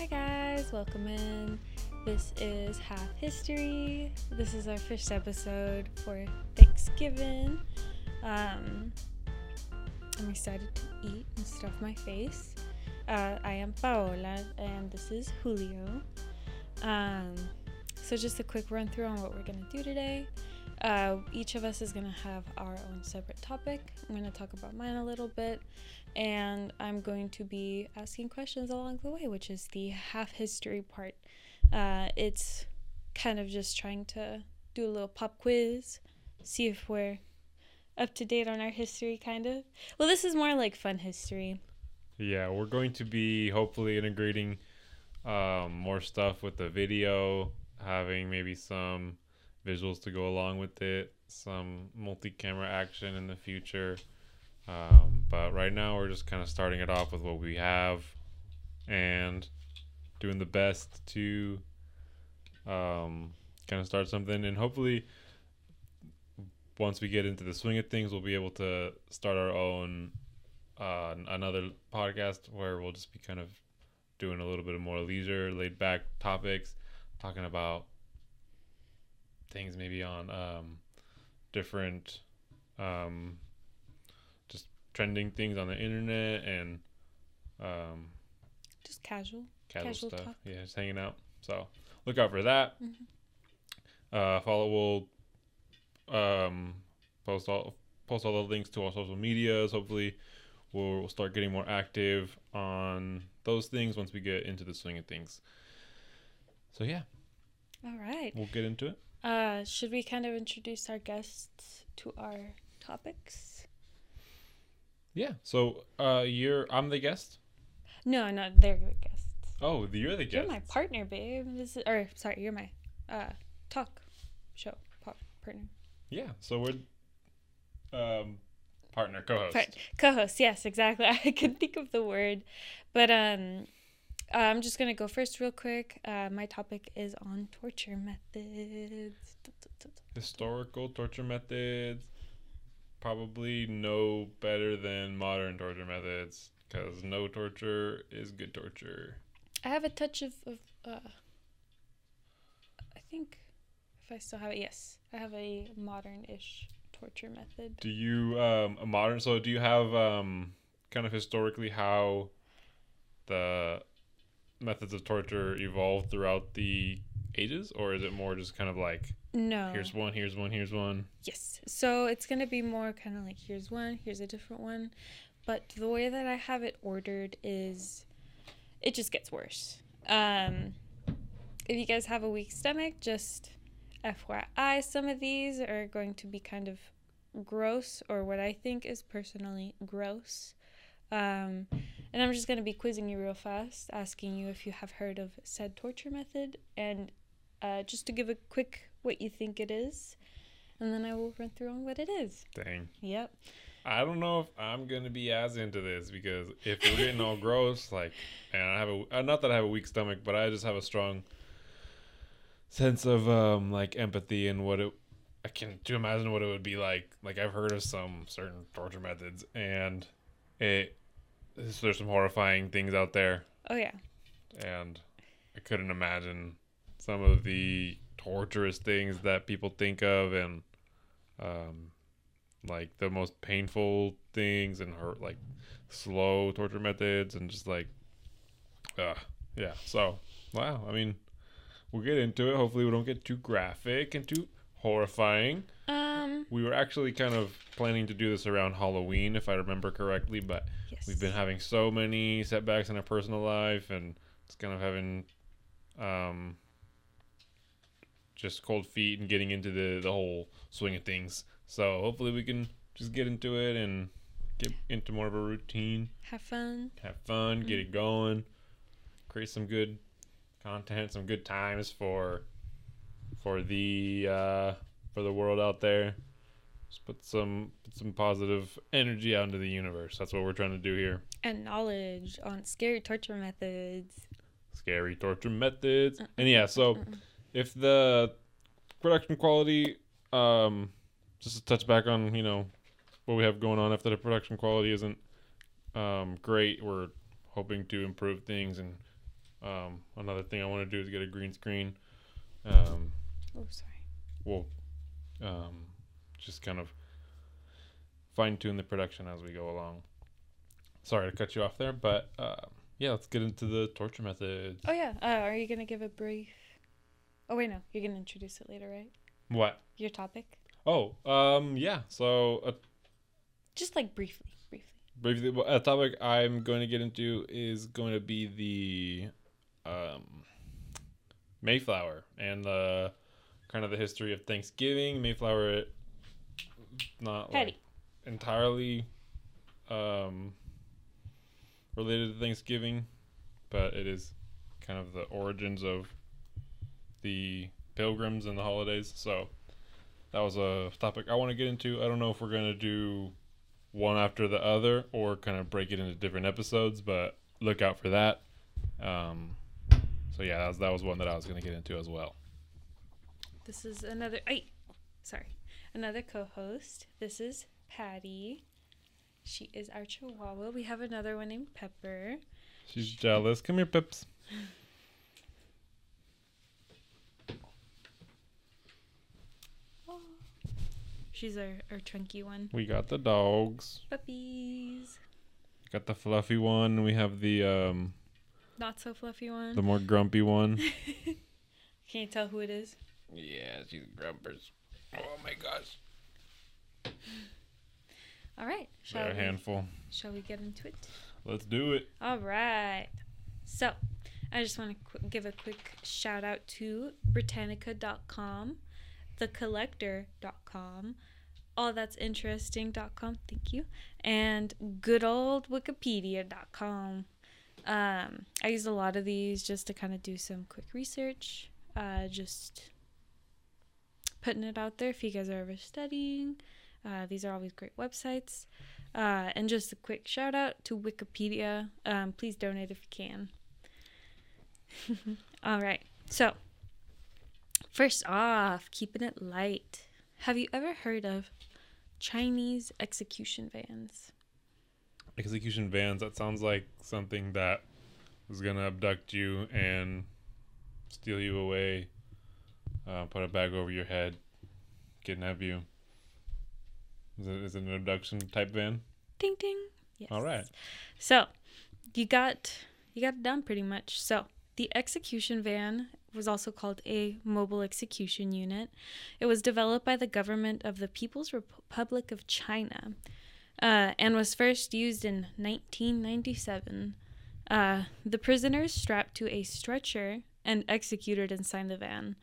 Hi guys, welcome in. This is Half History. This is our first episode for Thanksgiving. Um, I'm excited to eat and stuff my face. Uh, I am Paola and this is Julio. Um, so, just a quick run through on what we're going to do today. Uh, each of us is going to have our own separate topic. I'm going to talk about mine a little bit, and I'm going to be asking questions along the way, which is the half history part. Uh, it's kind of just trying to do a little pop quiz, see if we're up to date on our history, kind of. Well, this is more like fun history. Yeah, we're going to be hopefully integrating um, more stuff with the video, having maybe some visuals to go along with it, some multi-camera action in the future. Um, but right now, we're just kind of starting it off with what we have and doing the best to um, kind of start something. And hopefully, once we get into the swing of things, we'll be able to start our own uh, another podcast where we'll just be kind of doing a little bit of more leisure, laid back topics, talking about things maybe on um, different um, just trending things on the internet and um, Just casual. casual, Casual stuff. talk. Yeah, just hanging out. So look out for that. Mhm. Uh, follow. We'll um, post all post all the links to our social medias. Hopefully, we'll start getting more active on those things once we get into the swing of things. So yeah, All right. we'll get into it. Uh, should we kind of introduce our guests to our topics? Yeah. So uh, you're I'm the guest. No, no, they're the guests. Oh, you're the guest. You're my partner, babe. This is, or sorry, you're my uh talk show pa- partner. Yeah. So we're um partner co-host. Part- co-host. Yes, exactly. I could think of the word, but um, I'm just gonna go first, real quick. Uh, my topic is on torture methods. historical torture methods probably no better than modern torture methods because no torture is good torture I have a touch of, of uh, I think if I still have it, yes, I have a modern-ish torture method. do you um a modern so do you have um kind of historically how the methods of torture evolved throughout the ages or is it more just kind of like No. here's one here's one here's one Yes. So it's going to be more kind of like here's one, here's a different one. But the way that I have it ordered is it just gets worse. Um, if you guys have a weak stomach, just FYI, some of these are going to be kind of gross or what I think is personally gross. Um, and I'm just going to be quizzing you real fast, asking you if you have heard of said torture method and uh, just to give a quick what you think it is and then I will run through on what it is. dang Yep. I don't know if I'm gonna be as into this because if we're getting all gross, like, and I have a uh, not that I have a weak stomach, but I just have a strong sense of um like empathy and what it. I can to imagine what it would be like. Like I've heard of some certain torture methods, and it there's some horrifying things out there, Oh yeah. and I couldn't imagine some of the torturous things that people think of and um like the most painful things and hurt like slow torture methods and just like uh yeah. So wow. I mean we'll get into it. Hopefully we don't get too graphic and too horrifying. Um. we were actually kind of planning to do this around halloween if i remember correctly but Yes. we've been having so many setbacks in our personal life and it's kind of having um just cold feet and getting into the the whole swing of things so hopefully we can just get into it and get into more of a routine have fun. have fun get Mm. it going create some good content some good times for for the uh for the world out there just put some put some positive energy out into the universe that's what we're trying to do here And knowledge on scary torture methods. scary torture methods. Uh, And yeah, so uh, uh. if the production quality, um, just to touch back on, you know, what we have going on, if the production quality isn't um, great, we're hoping to improve things and Um, another thing I want to do is get a green screen. Um, Oh, sorry. we'll um, just kind of fine tune the production as we go along. Sorry to cut you off there, but uh, yeah, let's get into the torture methods. Oh yeah. Uh, are you gonna give a brief? Oh wait, no. You're gonna introduce it later, right? What? Your topic. Oh, um, yeah. So uh, Just like briefly, briefly. briefly, well, a topic I'm going to get into is going to be the um, Mayflower and the kind of the history of Thanksgiving. Mayflower, not like entirely um, related to Thanksgiving, but it is kind of the origins of the pilgrims and the holidays. So that was a topic I want to get into. I don't know if we're gonna do one after the other or kind of break it into different episodes, but look out for that. Um, so yeah, that was that was one that I was gonna get into as well. This is another. Ay, sorry. Another co-host. This is Patty. She is our Chihuahua. We have another one named Pepper. She's jealous. Come here, Pips. She's our, our chunky one. We got the dogs. Puppies. Got the fluffy one. We have the um Not so fluffy one. the more grumpy one. Can you tell who it is? yeah, she's grumpers. Oh my gosh. All right. Shall They're a we, handful. shall we get into it? Let's do it. All right. So, I just want to qu- give a quick shout out to Britannica.com, thecollector.com, all that's interesting.com, thank you, and good old Wikipedia.com. Um, I use a lot of these just to kind of do some quick research, uh, just putting it out there if you guys are ever studying. Uh, these are always great websites. Uh, and just a quick shout out to Wikipedia. Um, please donate if you can. All right. So, first off, keeping it light. Have you ever heard of Chinese execution vans? Execution vans. That sounds like something that is gonna abduct you and steal you away, uh, put a bag over your head, kidnap you. Is it, is it an abduction type van? Ding ding. Yes. All right. So, you got you got it done pretty much. So, the execution van was also called a mobile execution unit. It was developed by the government of the People's Republic of China uh, and was first used in 1997. Uh, the prisoners strapped to a stretcher and executed inside the van.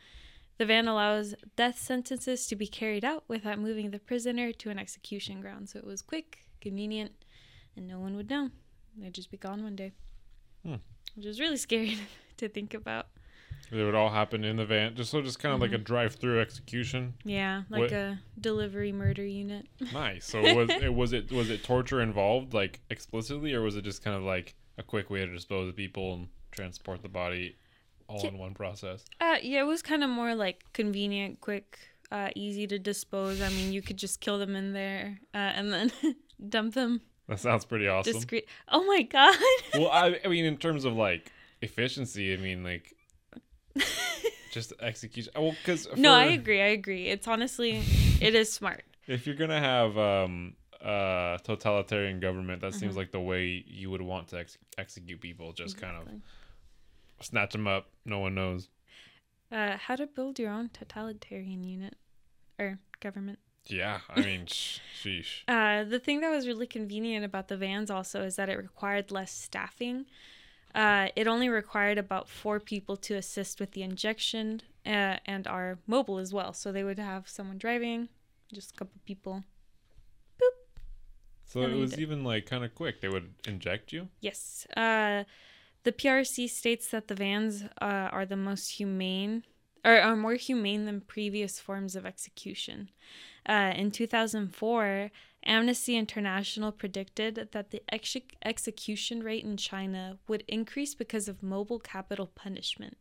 The van allows death sentences to be carried out without moving the prisoner to an execution ground. So it was quick, convenient, and no one would know. They'd just be gone one day. Hmm. Which is really scary to think about. It would all happen in the van, just so just kind of like a drive-through execution. Yeah, like What- a delivery murder unit. Nice. So was it was it was it torture involved like explicitly, or was it just kind of like a quick way to dispose of people and transport the body all Yeah. in one process? Uh, yeah, it was kind of more like convenient, quick, uh, easy to dispose. I mean, you could just kill them in there uh, and then dump them That sounds pretty awesome. discreet. Oh my god! well, I, I mean, in terms of like efficiency, I mean, like just execution. Well, because no, I agree. I agree. It's honestly, it is smart. If you're gonna have um uh totalitarian government, that Mm-hmm. seems like the way you would want to ex- execute people. Just kind of snatch them up. No one knows. Uh, how to build your own totalitarian unit or government. Yeah, I mean, sheesh. Uh, the thing that was really convenient about the vans also is that it required less staffing. Uh, it only required about four people to assist with the injection uh, and are mobile as well. So they would have someone driving, just a couple people. Boop. So And it was even like kind of quick. They would inject you. Yes. Uh, the PRC states that the vans uh, are the most humane or are more humane than previous forms of execution. Uh, in 2004, Amnesty International predicted that the ex- execution rate in China would increase because of mobile capital punishment.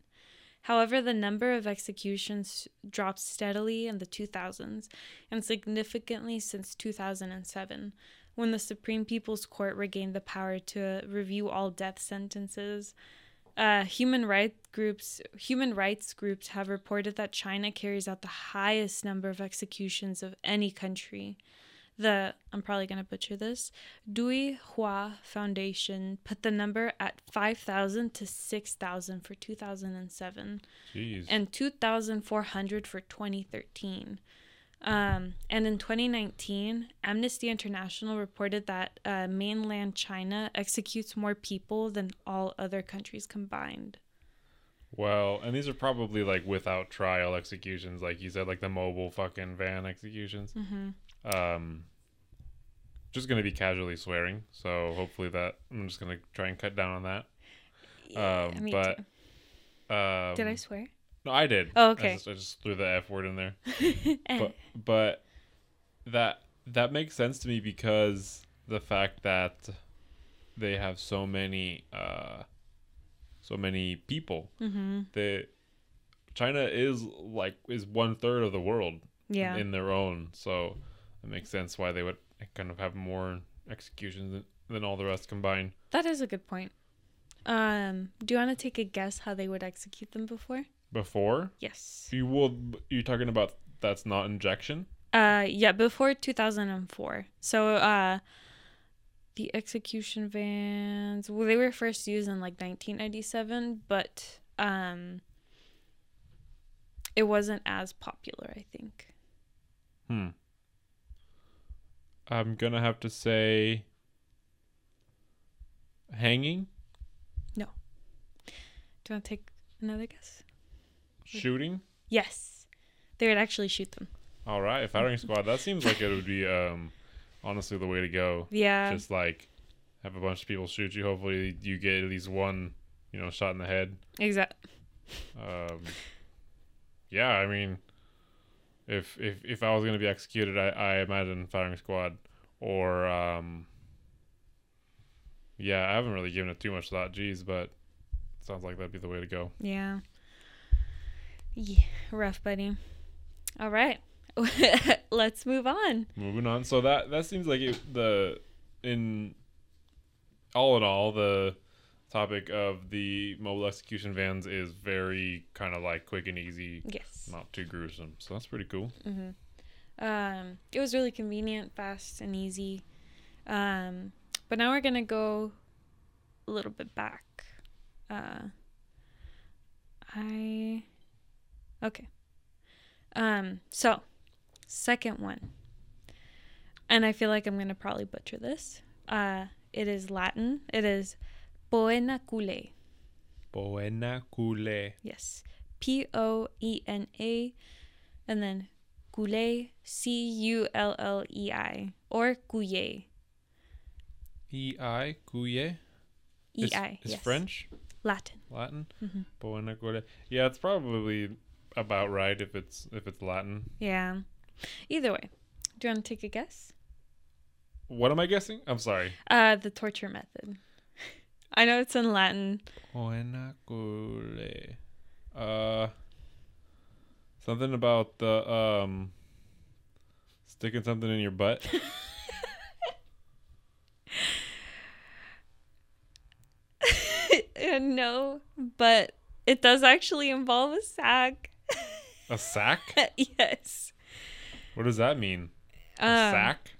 However, the number of executions dropped steadily in the 2000s and significantly since 2007, when the Supreme People's Court regained the power to review all death sentences. Uh, human rights groups human rights groups have reported that China carries out the highest number of executions of any country. The I'm probably gonna butcher this. Dui Hua Foundation put the number at five thousand to six thousand for two thousand and seven, and two thousand four hundred for twenty thirteen. Um, and in 2019, Amnesty International reported that uh, mainland China executes more people than all other countries combined. well, and these are probably like without trial executions, like you said, like the mobile fucking van executions. Mm-hmm. Um, just gonna be casually swearing, so hopefully that I'm just gonna try and cut down on that. Um, me but. Um, Did I swear? No, I did. Oh, I okay. just, I just threw the F word in there. Eh. but but that that makes sense to me because the fact that they have so many uh so many people mm-hmm. that China is like is one third of the world Yeah. in their own so it makes sense why they would kind of have more executions than, than all the rest combined That is a good point. Um, do you want to take a guess how they would execute them before? Before Yes. you will you're talking about that's not injection Uh, yeah, before 2004. So, uh, the execution vans, well, they were first used in like 1997, but, um, it wasn't as popular, I think. Hmm. I'm gonna have to say hanging, No. Do you want to take another guess? Shooting. Yes. They would actually shoot them. All right, firing squad. That seems like it would be um honestly the way to go. Yeah. Just like have a bunch of people shoot you. Hopefully you get at least one, you know, shot in the head. Exactly. Um, yeah, I mean, if if if I was gonna be executed, I I imagine firing squad or um. Yeah, I haven't really given it too much thought. Geez, but sounds like that'd be the way to go. Yeah. Yeah. Rough, buddy. All right. Let's move on. Moving on. So that that seems like it, the in all in all the topic of the mobile execution vans is very kind of like quick and easy, Yes. not too gruesome. So that's pretty cool. Mm-hmm. Um, it was really convenient, fast, and easy. Um, but now we're gonna go a little bit back. Uh, I okay. Um, so second one, and I feel like I'm gonna probably butcher this. Uh, it is Latin. It is poena cule. Poena cule. Yes. P O E N A and then Cule, C U L L E I or Gouye. E I cuye. E Is, is yes. French, Latin. Latin. Mhm. Poena cule. Yeah, it's probably about right if it's if it's Latin. Yeah. Either way. Do you want to take a guess? What am I guessing? I'm sorry. Uh the torture method. I know it's in Latin. Poena cule. Uh, something about the um sticking something in your butt. Uh, no, but it does actually involve a sack. A sack? yes. What does that mean? A Um, sack?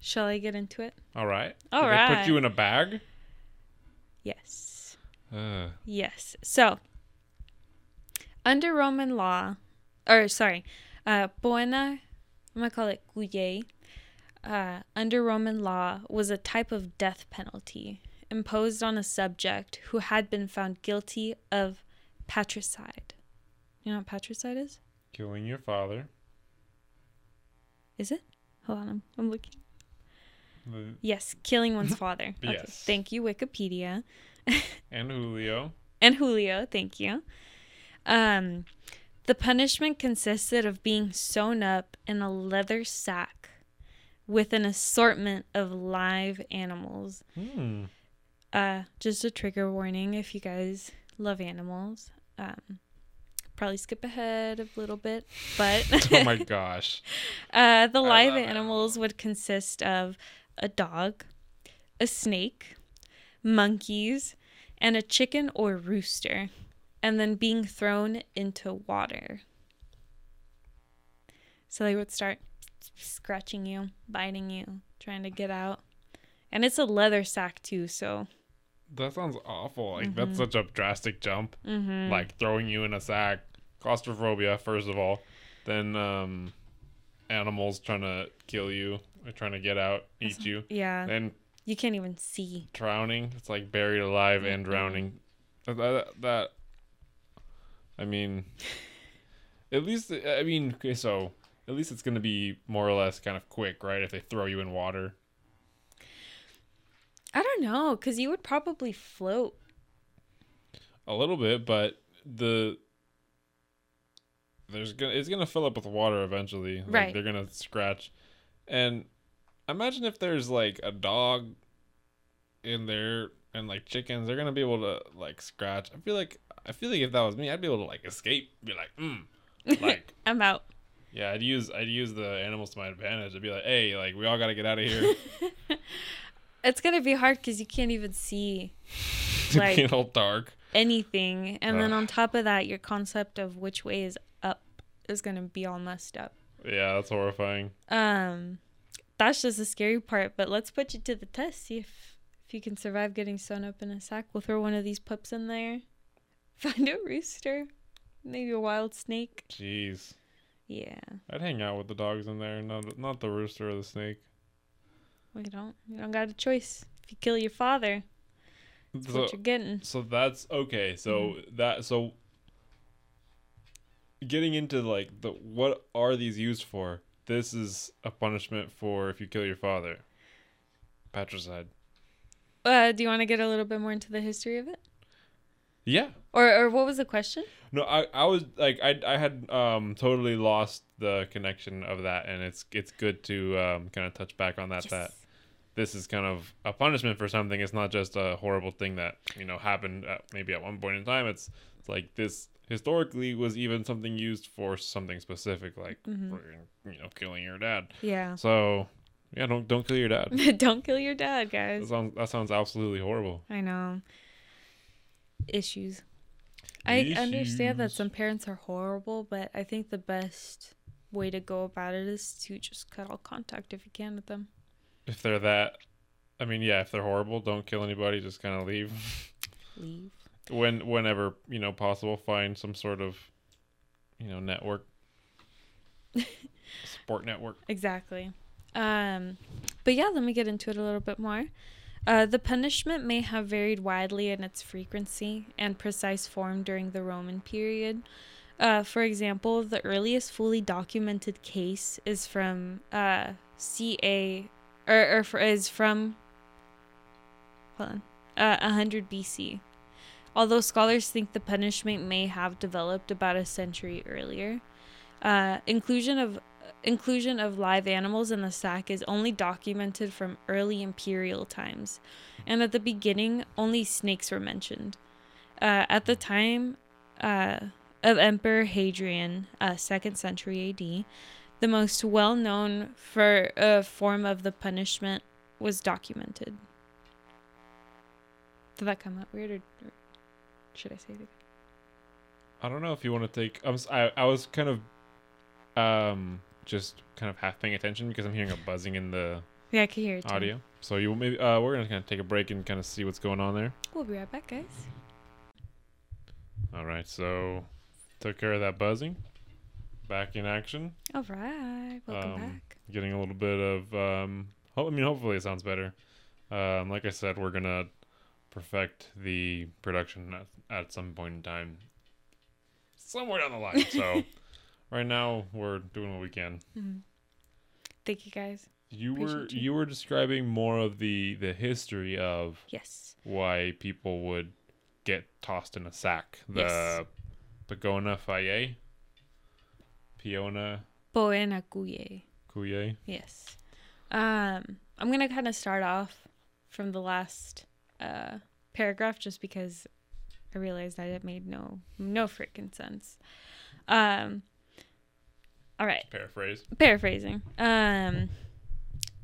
Shall I get into it? All right. all Did they put you in a bag? Yes. Uh, Yes. So, under Roman law, or sorry, uh, Buena, I'm gonna call it Guye, uh, under Roman law was a type of death penalty imposed on a subject who had been found guilty of patricide. You know what patricide is? killing your father. Is it? Hold on, I'm, I'm looking. The- Yes, killing one's father. Okay, Yes. Thank you, Wikipedia. And Julio. and Julio, thank you. Um, the punishment consisted of being sewn up in a leather sack with an assortment of live animals. Hmm. Uh, just a trigger warning if you guys love animals. Um, probably skip ahead a little bit, but Oh my gosh. uh, the live animals would consist of a dog, a snake, monkeys, and a chicken or rooster, and then being thrown into water. So they would start scratching you, biting you, trying to get out. And it's a leather sack too, so That sounds awful. Like Mm-hmm. that's such a drastic jump. mhm. Like throwing you in a sack. Claustrophobia, first of all. Then um animals trying to kill you or trying to get out, eat you. yeah, Then you can't even see. drowning. It's like buried alive and drowning. That, that, that I mean at least I mean okay, so at least it's gonna be more or less kind of quick, right? If they throw you in water. I don't know, cause you would probably float. A little bit, but the there's gonna it's gonna fill up with water eventually. Like, Right. They're gonna scratch, and imagine if there's like a dog in there and like chickens, they're gonna be able to like scratch. I feel like I feel like if that was me, I'd be able to like escape. Be like, mm, like I'm out. yeah, I'd use I'd use the animals to my advantage. I'd be like, hey, like we all gotta get out of here. It's gonna be hard because you can't even see Like- all dark. anything, and then on top of that, your concept of which way is is gonna be all messed up. Yeah, that's horrifying. Um, that's just the scary part. But let's put you to the test. See if if you can survive getting sewn up in a sack. We'll throw one of these pups in there. Find a rooster, maybe a wild snake. Jeez. Yeah, I'd hang out with the dogs in there, not not the rooster or the snake. we don't. You don't got a choice. If you kill your father, that's So, what you're getting. so that's okay. So that so getting into like the what are these used for? This is a punishment for if you kill your father. Patricide. Uh, do you want to get a little bit more into the history of it, Yeah. or or what was the question? No, I, I was like I, I had um totally lost the connection of that and it's it's good to um kind of touch back on that that this is kind of a punishment for something. It's not just a horrible thing that you know happened at, maybe at one point in time. It's it's like this historically was even something used for something specific, like Mhm. for you know killing your dad. Yeah. So yeah, don't don't kill your dad. don't kill your dad, that guys. sounds that sounds absolutely horrible. I know. Issues. I understand that some parents are horrible, but I think the best way to go about it is to just cut all contact if you can with them. If they're that, I mean, yeah, if they're horrible, don't kill anybody. Just kind of leave. Leave. When whenever you know possible, find some sort of you know network, support network. Exactly. Um, but yeah, let me get into it a little bit more. Uh, the punishment may have varied widely in its frequency and precise form during the Roman period. Uh, for example, the earliest fully documented case is from uh, CA, or, or for, is from hold on, uh, 100 BC. Although scholars think the punishment may have developed about a century earlier. Uh, inclusion of inclusion of live animals in the sack is only documented from early imperial times, and at the beginning, only snakes were mentioned. Uh, at the time uh, of Emperor Hadrian, uh, second century AD, the most well known for uh, form of the punishment was documented. Did that come out weird, or should I say it again? I don't know if you want to take. I'm. s- I, I was kind of, um, just kind of half paying attention because I'm hearing a buzzing in the Yeah, I can hear it. too. audio. So you maybe uh, we're gonna kind of take a break and kind of see what's going on there. We'll be right back, guys. All right. So took care of that buzzing. Back in action. All right, welcome Um, back. Getting a little bit of. Um, ho- I mean, hopefully it sounds better. Um, like I said, we're gonna perfect the production at, at some point in time, somewhere down the line. So right now we're doing what we can. hmm Thank you, guys. You were you. you were describing more of the the history of Yes. why people would get tossed in a sack. The Yes. Pagona Faye, Piona Poena Kuye. Kuye. Yes. Um, I'm gonna kind of start off from the last uh paragraph just because I realized that it made no no freaking sense. Um. All right. Paraphrase. paraphrasing um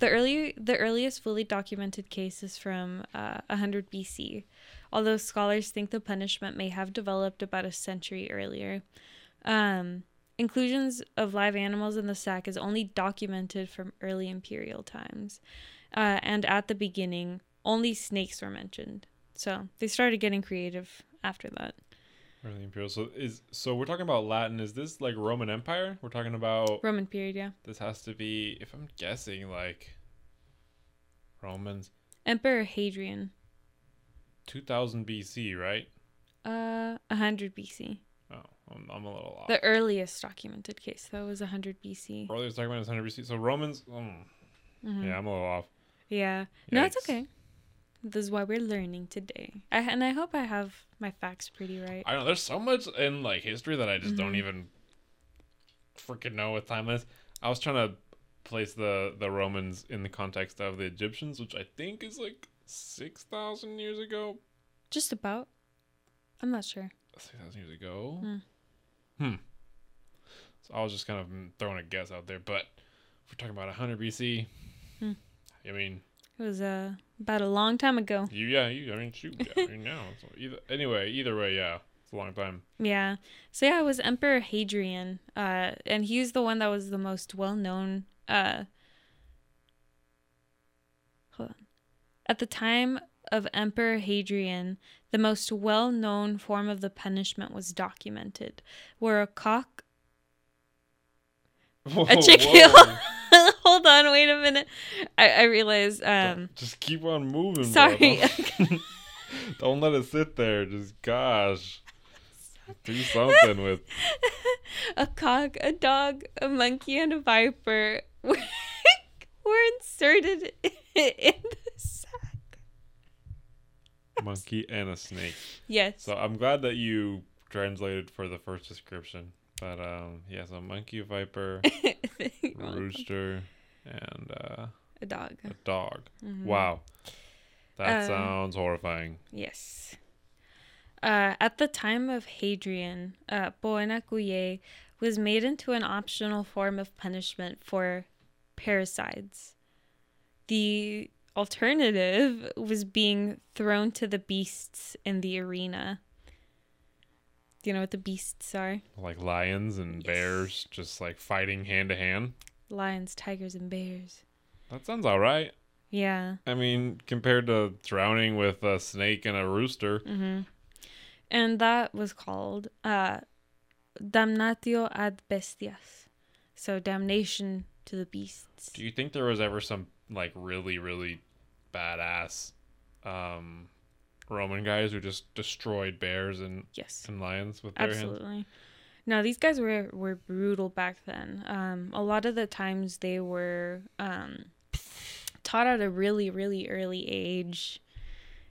the early the earliest fully documented case is from uh, 100 bc although scholars think the punishment may have developed about a century earlier. Um, inclusions of live animals in the sack is only documented from early imperial times. Uh, and at the beginning, only snakes were mentioned. So they started getting creative after that. Early imperial. So is so we're talking about Latin. Is this like Roman Empire? We're talking about Roman period, yeah. this has to be if I'm guessing like Romans Emperor Hadrian, 2000 BC, right? uh, 100 BC. Oh, I'm, I'm a little off. The earliest documented case, though, was 100 BC. Earliest document is 100 BC. So Romans, mm, Mhm. yeah, I'm a little off. Yeah. No, it's okay. This is why we're learning today. I, and I hope I have my facts pretty right. I don't know. There's so much in like history that I just don't Mhm. even freaking know what time is. I was trying to place the the Romans in the context of the Egyptians, which I think is like six thousand years ago. Just about. I'm not sure. Six thousand years ago. Hmm. Hmm. So I was just kind of mm, throwing a guess out there, but if we're talking about 100 BC, Hmm. I mean, It was uh, about a long time ago. you yeah, you I mean shoot, yeah, I mean, now. So either anyway, either way, yeah, it's a long time. Yeah. So yeah, it was Emperor Hadrian. Uh, and he's the one that was the most well known. Uh, hold on. At the time of Emperor Hadrian, the most well known form of the punishment was documented, where a cock. Whoa, A chicken. hold on, wait a minute. I, I realized. Um, just keep on moving. sorry. Don't, don't let it sit there. Just gosh, do something with. a cock, a dog, a monkey, and a viper were, were inserted in the sack. monkey and a snake. Yes. So I'm glad that you translated for the first description. But um, yeah, so monkey, viper, rooster, and uh, a dog. a dog. Mhm. Wow, that Um, sounds horrifying. Yes. Uh, at the time of Hadrian, uh, Boenakuye was made into an optional form of punishment for parricides. The alternative was being thrown to the beasts in the arena. Do you know what the beasts are? Like lions and Yes. bears, just like fighting hand to hand. Lions, tigers, and bears. That sounds all right. Yeah. I mean, compared to drowning with a snake and a rooster. Mm-hmm. And that was called uh, damnatio ad bestias. So damnation to the beasts. Do you think there was ever some like really really badass um Roman guys who just destroyed bears and, Yes, and lions with their hands? absolutely. No, these guys were were brutal back then. Um, a lot of the times they were um, taught at a really really early age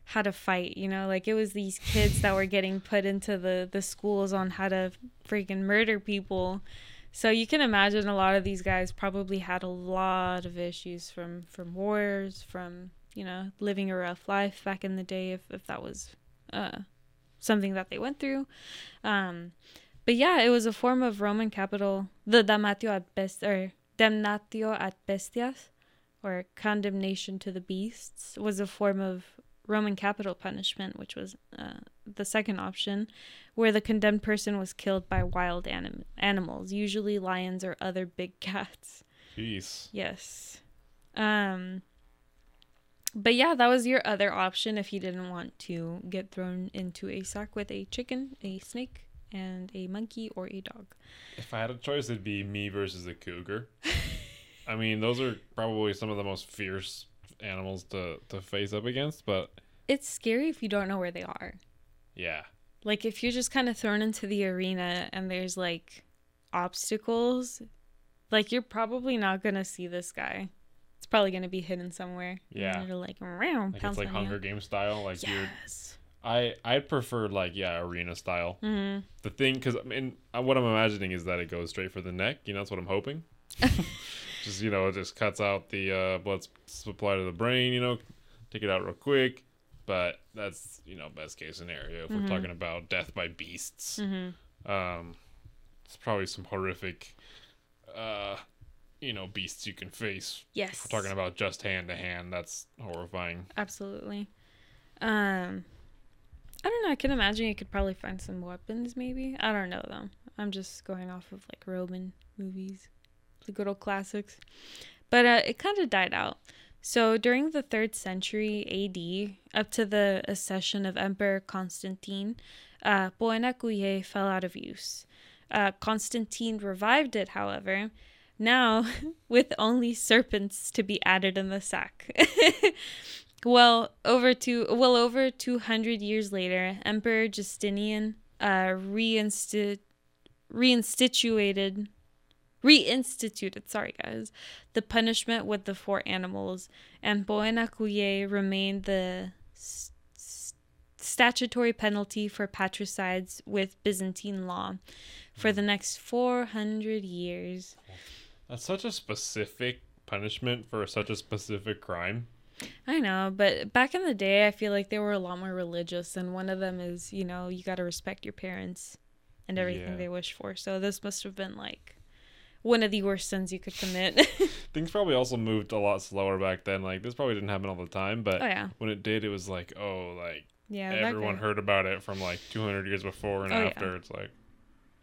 how to fight. You know, like it was these kids that were getting put into the the schools on how to freaking murder people. So you can imagine a lot of these guys probably had a lot of issues from from wars, from you know living a rough life back in the day, if if that was uh, something that they went through. Um, but yeah, it was a form of Roman capital, the damnatio ad best or damnatio ad bestias, or condemnation to the beasts, was a form of Roman capital punishment, which was uh, the second option, where the condemned person was killed by wild anim- animals, usually lions or other big cats. Jeez. Yes. Um but yeah, that was your other option if you didn't want to get thrown into a sack with a chicken, a snake, and a monkey or a dog. If I had a choice, it'd be me versus a cougar. I mean, those are probably some of the most fierce animals to to face up against. But It's scary if you don't know where they are. yeah, Like if you're just kind of thrown into the arena and there's like obstacles, like you're probably not going to see this guy. It's probably going to be hidden somewhere. Yeah. And you're like, like it's like you. Hunger Game style. Like you're, I I'd prefer like yeah arena style. hmm The thing, because I mean, uh, what I'm imagining is that it goes straight for the neck. You know, that's what I'm hoping. just you know, it just cuts out the uh, blood supply to the brain. You know, take it out real quick. But that's you know best case scenario if Mhm. we're talking about death by beasts. hmm Um, it's probably some horrific, uh, you know, beasts you can face. Yes. If we're talking about just hand to hand, that's horrifying. Absolutely. Um I don't know. I can imagine you could probably find some weapons, maybe. I don't know though. I'm just going off of like Roman movies, the good old classics. But uh, it kind of died out. So during the third century AD, up to the accession of Emperor Constantine, uh, fell out of use. Uh, Constantine revived it, however, now with only serpents to be added in the sack. well, over two well over 200 years later, Emperor Justinian uh, reinsti- reinstituted reinstituted, sorry guys, the punishment with the four animals, and Poenakuye remained the st- statutory penalty for patricides with Byzantine law for the next 400 years. That's such a specific punishment for such a specific crime. I know, but back in the day, I feel like they were a lot more religious, and one of them is, you know, you got to respect your parents and everything Yeah. they wish for. So this must have been like one of the worst sins you could commit. Things probably also moved a lot slower back then. Like this probably didn't happen all the time, but oh yeah, when it did, it was like, oh, like yeah. everyone heard about it from like 200 years before and Oh, yeah. after. It's like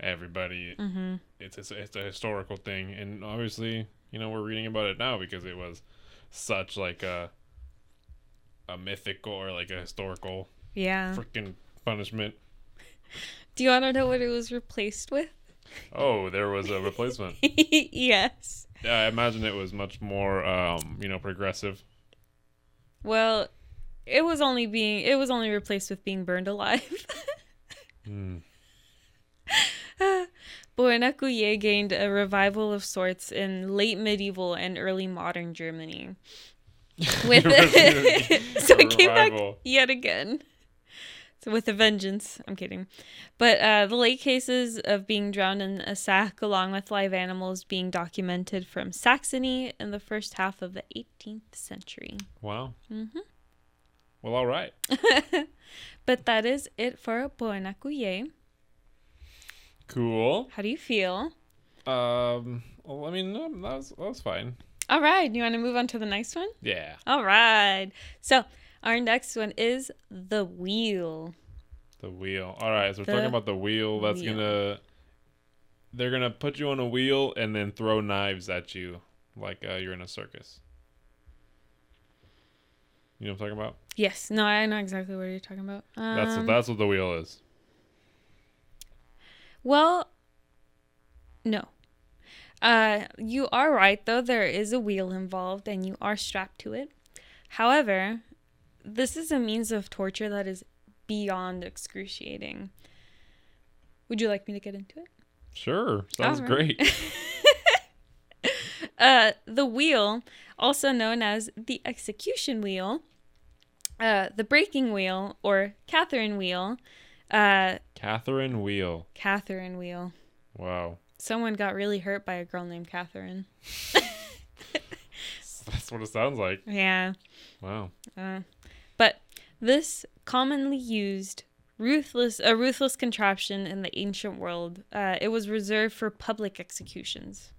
everybody. Mhm. It's, it's it's a historical thing, and obviously, you know, we're reading about it now because it was such like a a mythical or like a historical Yeah. freaking punishment. Do you want to know what it was replaced with? Oh, there was a replacement. yes. yeah, I imagine it was much more, um, you know, progressive. Well, it was only being it was only replaced with being burned alive. Hmm. Boenakuye gained a revival of sorts in late medieval and early modern Germany. With it. so it came back yet again. So with a vengeance. I'm kidding. But uh, the late cases of being drowned in a sack along with live animals being documented from Saxony in the first half of the 18th century. Wow. Mm-hmm. Well, all right. But that is it for Boenakuye. Cool. How do you feel? Um. Well, I mean, that was that was fine. All right, you want to move on to the next one? Yeah. All right. So, our next one is the wheel. The wheel. All right. So we're The talking about the wheel. That's wheel. gonna. They're gonna put you on a wheel and then throw knives at you, like uh, you're in a circus. You know what I'm talking about? Yes. No, I know exactly what you're talking about. Um, That's what that's what the wheel is. Well, no. Uh, you are right, though. There is a wheel involved and you are strapped to it. However, this is a means of torture that is beyond excruciating. Would you like me to get into it? Sure. Sounds right. great. Uh, the wheel, also known as the execution wheel, uh, the breaking wheel, or Catherine wheel, uh, Catherine Wheel. Catherine wheel. Wow. Someone got really hurt by a girl named Catherine. That's what it sounds like. Yeah. Wow. Uh, but this commonly used ruthless a ruthless contraption in the ancient world. Uh, it was reserved for public executions.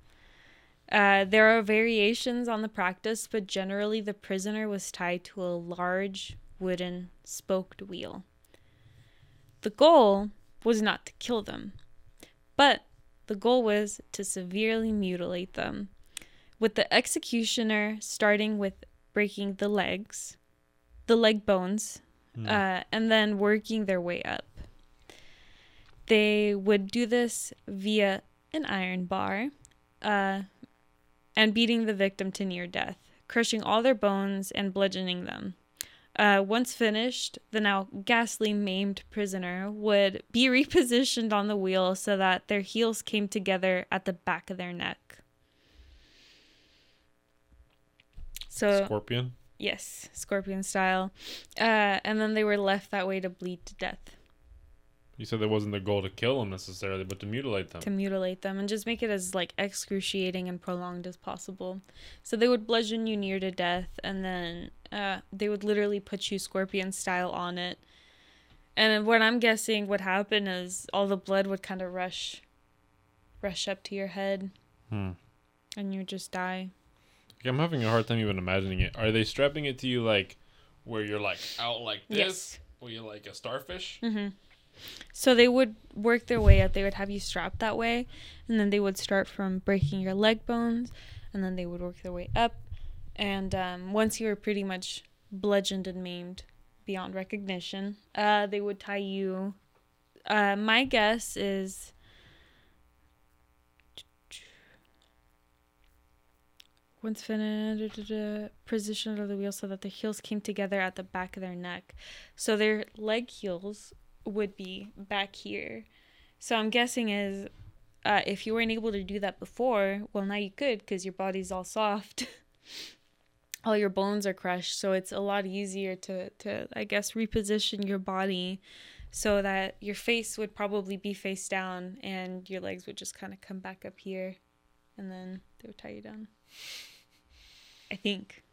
Uh, there are variations on the practice, but generally the prisoner was tied to a large wooden spoked wheel. The goal was not to kill them, but the goal was to severely mutilate them, with the executioner starting with breaking the legs, the leg bones, Hmm. uh, and then working their way up. They would do this via an iron bar uh, and beating the victim to near death, crushing all their bones and bludgeoning them. Uh, once finished, the now ghastly maimed prisoner would be repositioned on the wheel so that their heels came together at the back of their neck. So Scorpion. Yes, scorpion style. Uh, and then they were left that way to bleed to death, You said there wasn't the goal to kill them necessarily, but to mutilate them. to mutilate them, and just make it as like excruciating and prolonged as possible. So they would bludgeon you near to death, and then uh, they would literally put you scorpion style on it. And what I'm guessing would happen is all the blood would kind of rush, rush up to your head, Hmm. and you would just die. Like, I'm having a hard time even imagining it. Are they strapping it to you like where you're like out like this? Yes. wheel like a starfish. Mm-hmm. So they would work their way up. They would have you strapped that way, and then they would start from breaking your leg bones, and then they would work their way up. And um, once you were pretty much bludgeoned and maimed beyond recognition, uh, they would tie you. Uh, my guess is. Once finished, position of the wheel so that the heels came together at the back of their neck. So their leg heels would be back here. So I'm guessing is uh, if you weren't able to do that before, well now you could because your body's all soft. all your bones are crushed, so it's a lot easier to to I guess reposition your body so that your face would probably be face down and your legs would just kind of come back up here and then they would tie you down. I think.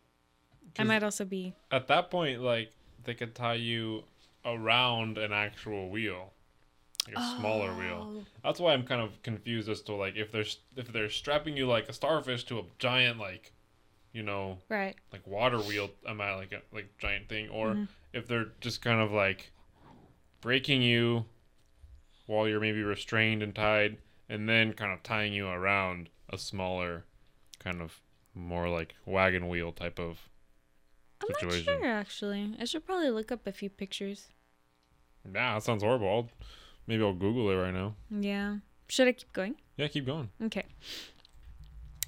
i might also be At that point, like they could tie you around an actual wheel, like a smaller wheel. Oh. That's why I'm kind of confused as to like if they're if they're strapping you like a starfish to a giant like, you know, Right. like water wheel, am I like a like giant thing, or Mhm. if they're just kind of like breaking you while you're maybe restrained and tied, and then kind of tying you around a smaller, kind of more like wagon wheel type of I'm not sure actually. I should probably look up a few pictures. Nah, that sounds horrible. I'll, maybe I'll Google it right now. Yeah. Should I keep going? Yeah, keep going. Okay.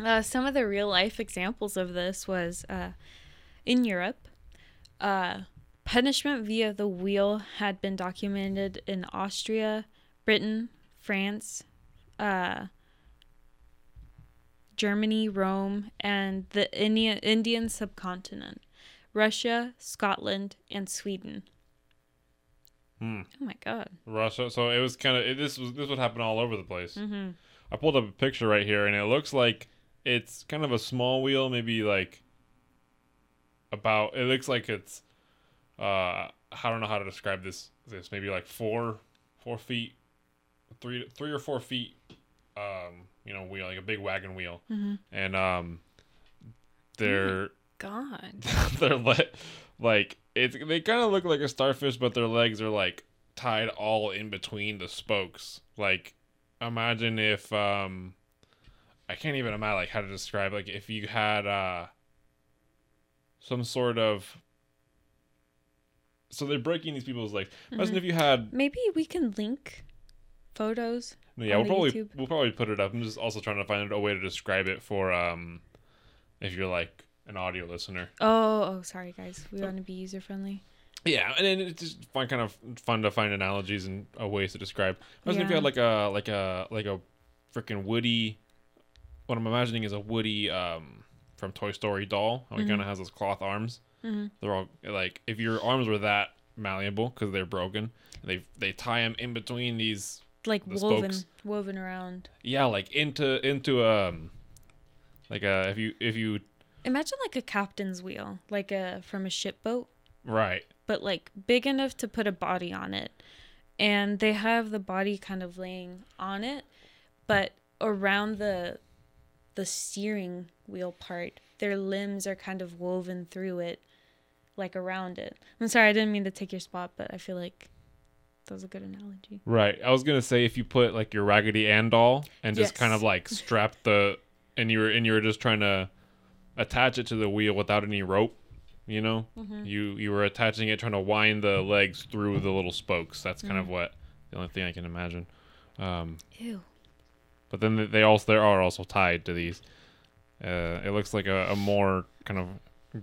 Uh, some of the real life examples of this was uh, in Europe. Uh, punishment via the wheel had been documented in Austria, Britain, France, uh, Germany, Rome, and the Indian, Indian subcontinent, Russia, Scotland, and Sweden. Hmm. Oh my god. Russia. So it was kind of this was this would happen all over the place. Mm-hmm. I pulled up a picture right here, and it looks like it's kind of a small wheel, maybe like about. It looks like it's. Uh, I don't know how to describe this. This maybe like four, four feet, three, three or four feet. Um, you know, wheel like a big wagon wheel, Mm-hmm. and um, they're God. their le- like it's they kind of look like a starfish, but their legs are like tied all in between the spokes. Like imagine if um I can't even imagine like how to describe like if you had uh some sort of so they're breaking these people's legs. Imagine Mhm. if you had Maybe we can link photos. yeah, on we'll probably YouTube. we'll probably put it up. I'm just also trying to find a way to describe it for um if you're like an audio listener. Oh, oh, sorry guys. We want to be user friendly. Yeah, and then it's just fun, kind of fun to find analogies and uh, ways to describe. Imagine if you had like a like a like a freaking Woody. What I'm imagining is a Woody um from Toy Story doll. How he Mhm. kind of has those cloth arms. hmm They're all like if your arms were that malleable because they're broken, they they tie them in between these. Like The woven, spokes. woven around. Yeah, like into into um like a if you if you Imagine like a captain's wheel, like a from a ship boat, right but like big enough to put a body on it. And they have the body kind of laying on it, but around the the steering wheel part, their limbs are kind of woven through it, like around it. I'm sorry, I didn't mean to take your spot, but I feel like that was a good analogy. Right. I was gonna say if you put like your Raggedy Ann doll and just kind of like strap the and you were and you were just trying to attach it to the wheel without any rope, you know, Mm-hmm. you you were attaching it trying to wind the legs through the little spokes. That's kind Mm. of what the only thing I can imagine. Um, Ew. But then they- also they are also tied to these. Uh, it looks like a, a more kind of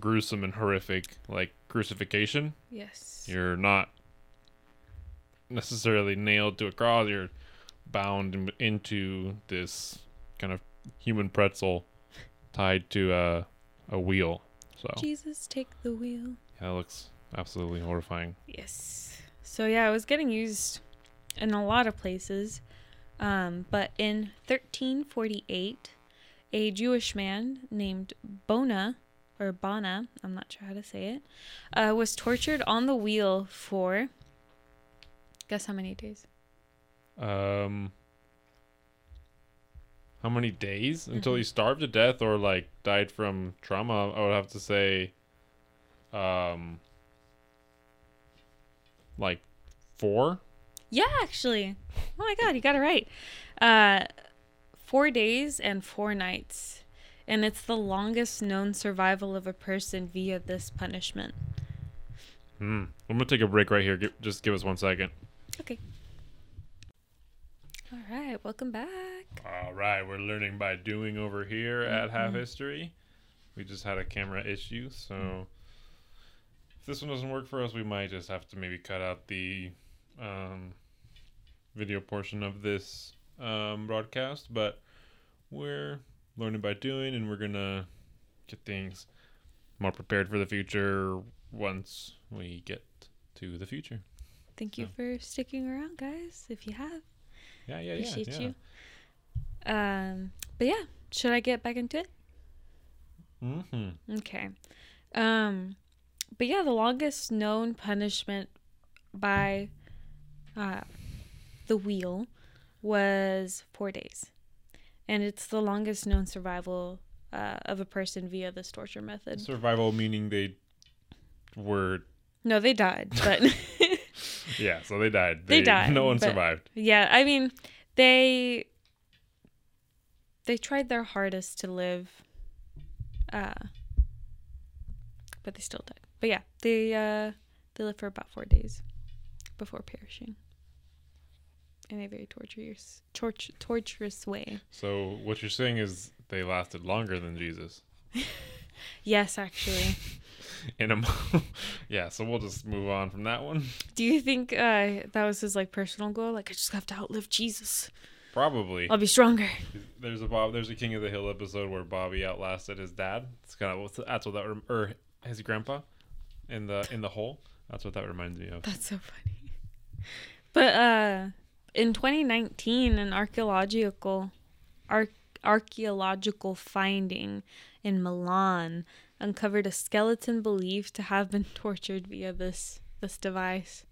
gruesome and horrific like crucifixion. Yes. You're not necessarily nailed to a cross. You're bound into this kind of human pretzel tied to a, a wheel. So Jesus, take the wheel. yeah, that looks absolutely horrifying. Yes. So yeah, it was getting used in a lot of places. Um, but in 1348, a Jewish man named Bona or Bana, I'm not sure how to say it, uh, was tortured on the wheel for guess how many days? Um, how many days until he Mhm. starved to death or like died from trauma? I would have to say, um, like four. Yeah, actually. Oh my god, you got it right. Uh, four days and four nights, and it's the longest known survival of a person via this punishment. Hmm. I'm gonna take a break right here. Gi- just give us one second. Okay. All right, welcome back. All right, we're learning by doing over here at Half. History. We just had a camera issue, so if this one doesn't work for us, we might just have to maybe cut out the um, video portion of this um, broadcast. But we're learning by doing, and we're gonna get things more prepared for the future once we get to the future. Thank you So. for sticking around, guys. If you have, Yeah, yeah, appreciate yeah. yeah. you. Um, but yeah, should I get back into it? Mm-hmm. Okay. Um, but yeah, the longest known punishment by uh, the wheel was four days, and it's the longest known survival uh, of a person via this torture method. Survival meaning they were No, they died, but Yeah, so they died. They died, No one but- survived. yeah, I mean, they they tried their hardest to live, uh, but they still died. But yeah, they uh, they lived for about four days before perishing in a very torturous, torch, torturous way. So what you're saying is they lasted longer than Jesus. Yes, actually. In a yeah, so we'll just move on from that one. Do you think uh, that was his like personal goal? Like, I just have to outlive Jesus. Probably. I'll be stronger. There's a Bob. There's a King of the Hill episode where Bobby outlasted his dad. It's kind of what's that's what that rem- or his grandpa in the in the hole. That's what that reminds me of. That's so funny. But uh in 2019 an archaeological ar- archaeological finding in Milan uncovered a skeleton believed to have been tortured via this this device.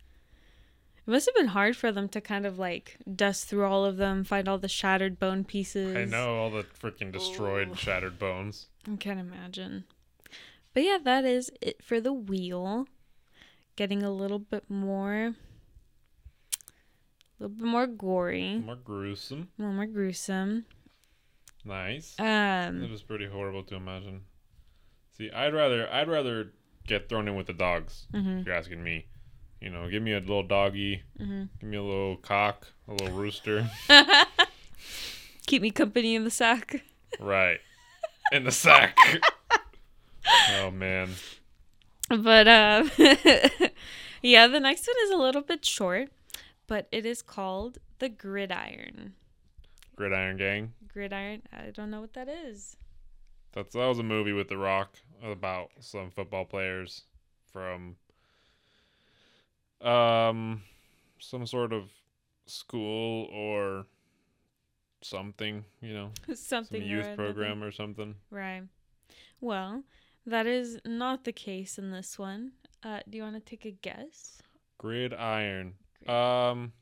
It must have been hard for them to kind of like dust through all of them, find all the shattered bone pieces. I know all the freaking destroyed, Ooh. shattered bones. I can't imagine. But yeah, that is it for the wheel. Getting a little bit more, a little bit more gory, More gruesome. a little more gruesome. Nice. It Um, was pretty horrible to imagine. See, I'd rather I'd rather get thrown in with the dogs. mhm, If you're asking me, you know, give me a little doggy, mhm. give me a little cock, a little rooster. Keep me company in the sack. right. In the sack. oh man. But uh, yeah, the next one is a little bit short, but it is called the gridiron. Gridiron Gang. Gridiron. I don't know what that is. That's that was a movie with The Rock about some football players from um some sort of school or something, you know, Something some youth another. program or something. Right. Well, that is not the case in this one. Uh, do you want to take a guess? Gridiron. Um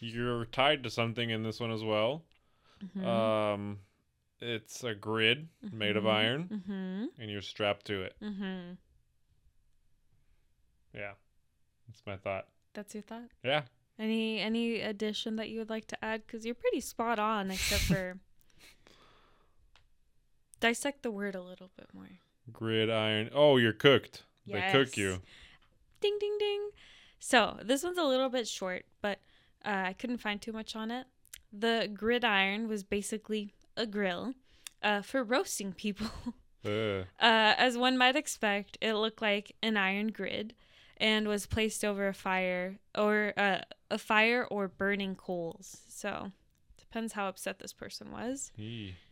you're tied to something in this one as well. Mhm. Um it's a grid made of Mhm. iron Mm-hmm. and you're strapped to it. Mm-hmm. Yeah. That's my thought. That's your thought. Yeah. Any any addition that you would like to add? Because you're pretty spot on, except for dissect the word a little bit more. Gridiron. Oh, you're cooked. They cook you. Ding ding ding. So this one's a little bit short, but uh, I couldn't find too much on it. The gridiron was basically a grill uh, for roasting people. Uh, as one might expect, it looked like an iron grid and was placed over a fire or uh, a fire or burning coals. So, depends how upset this person was.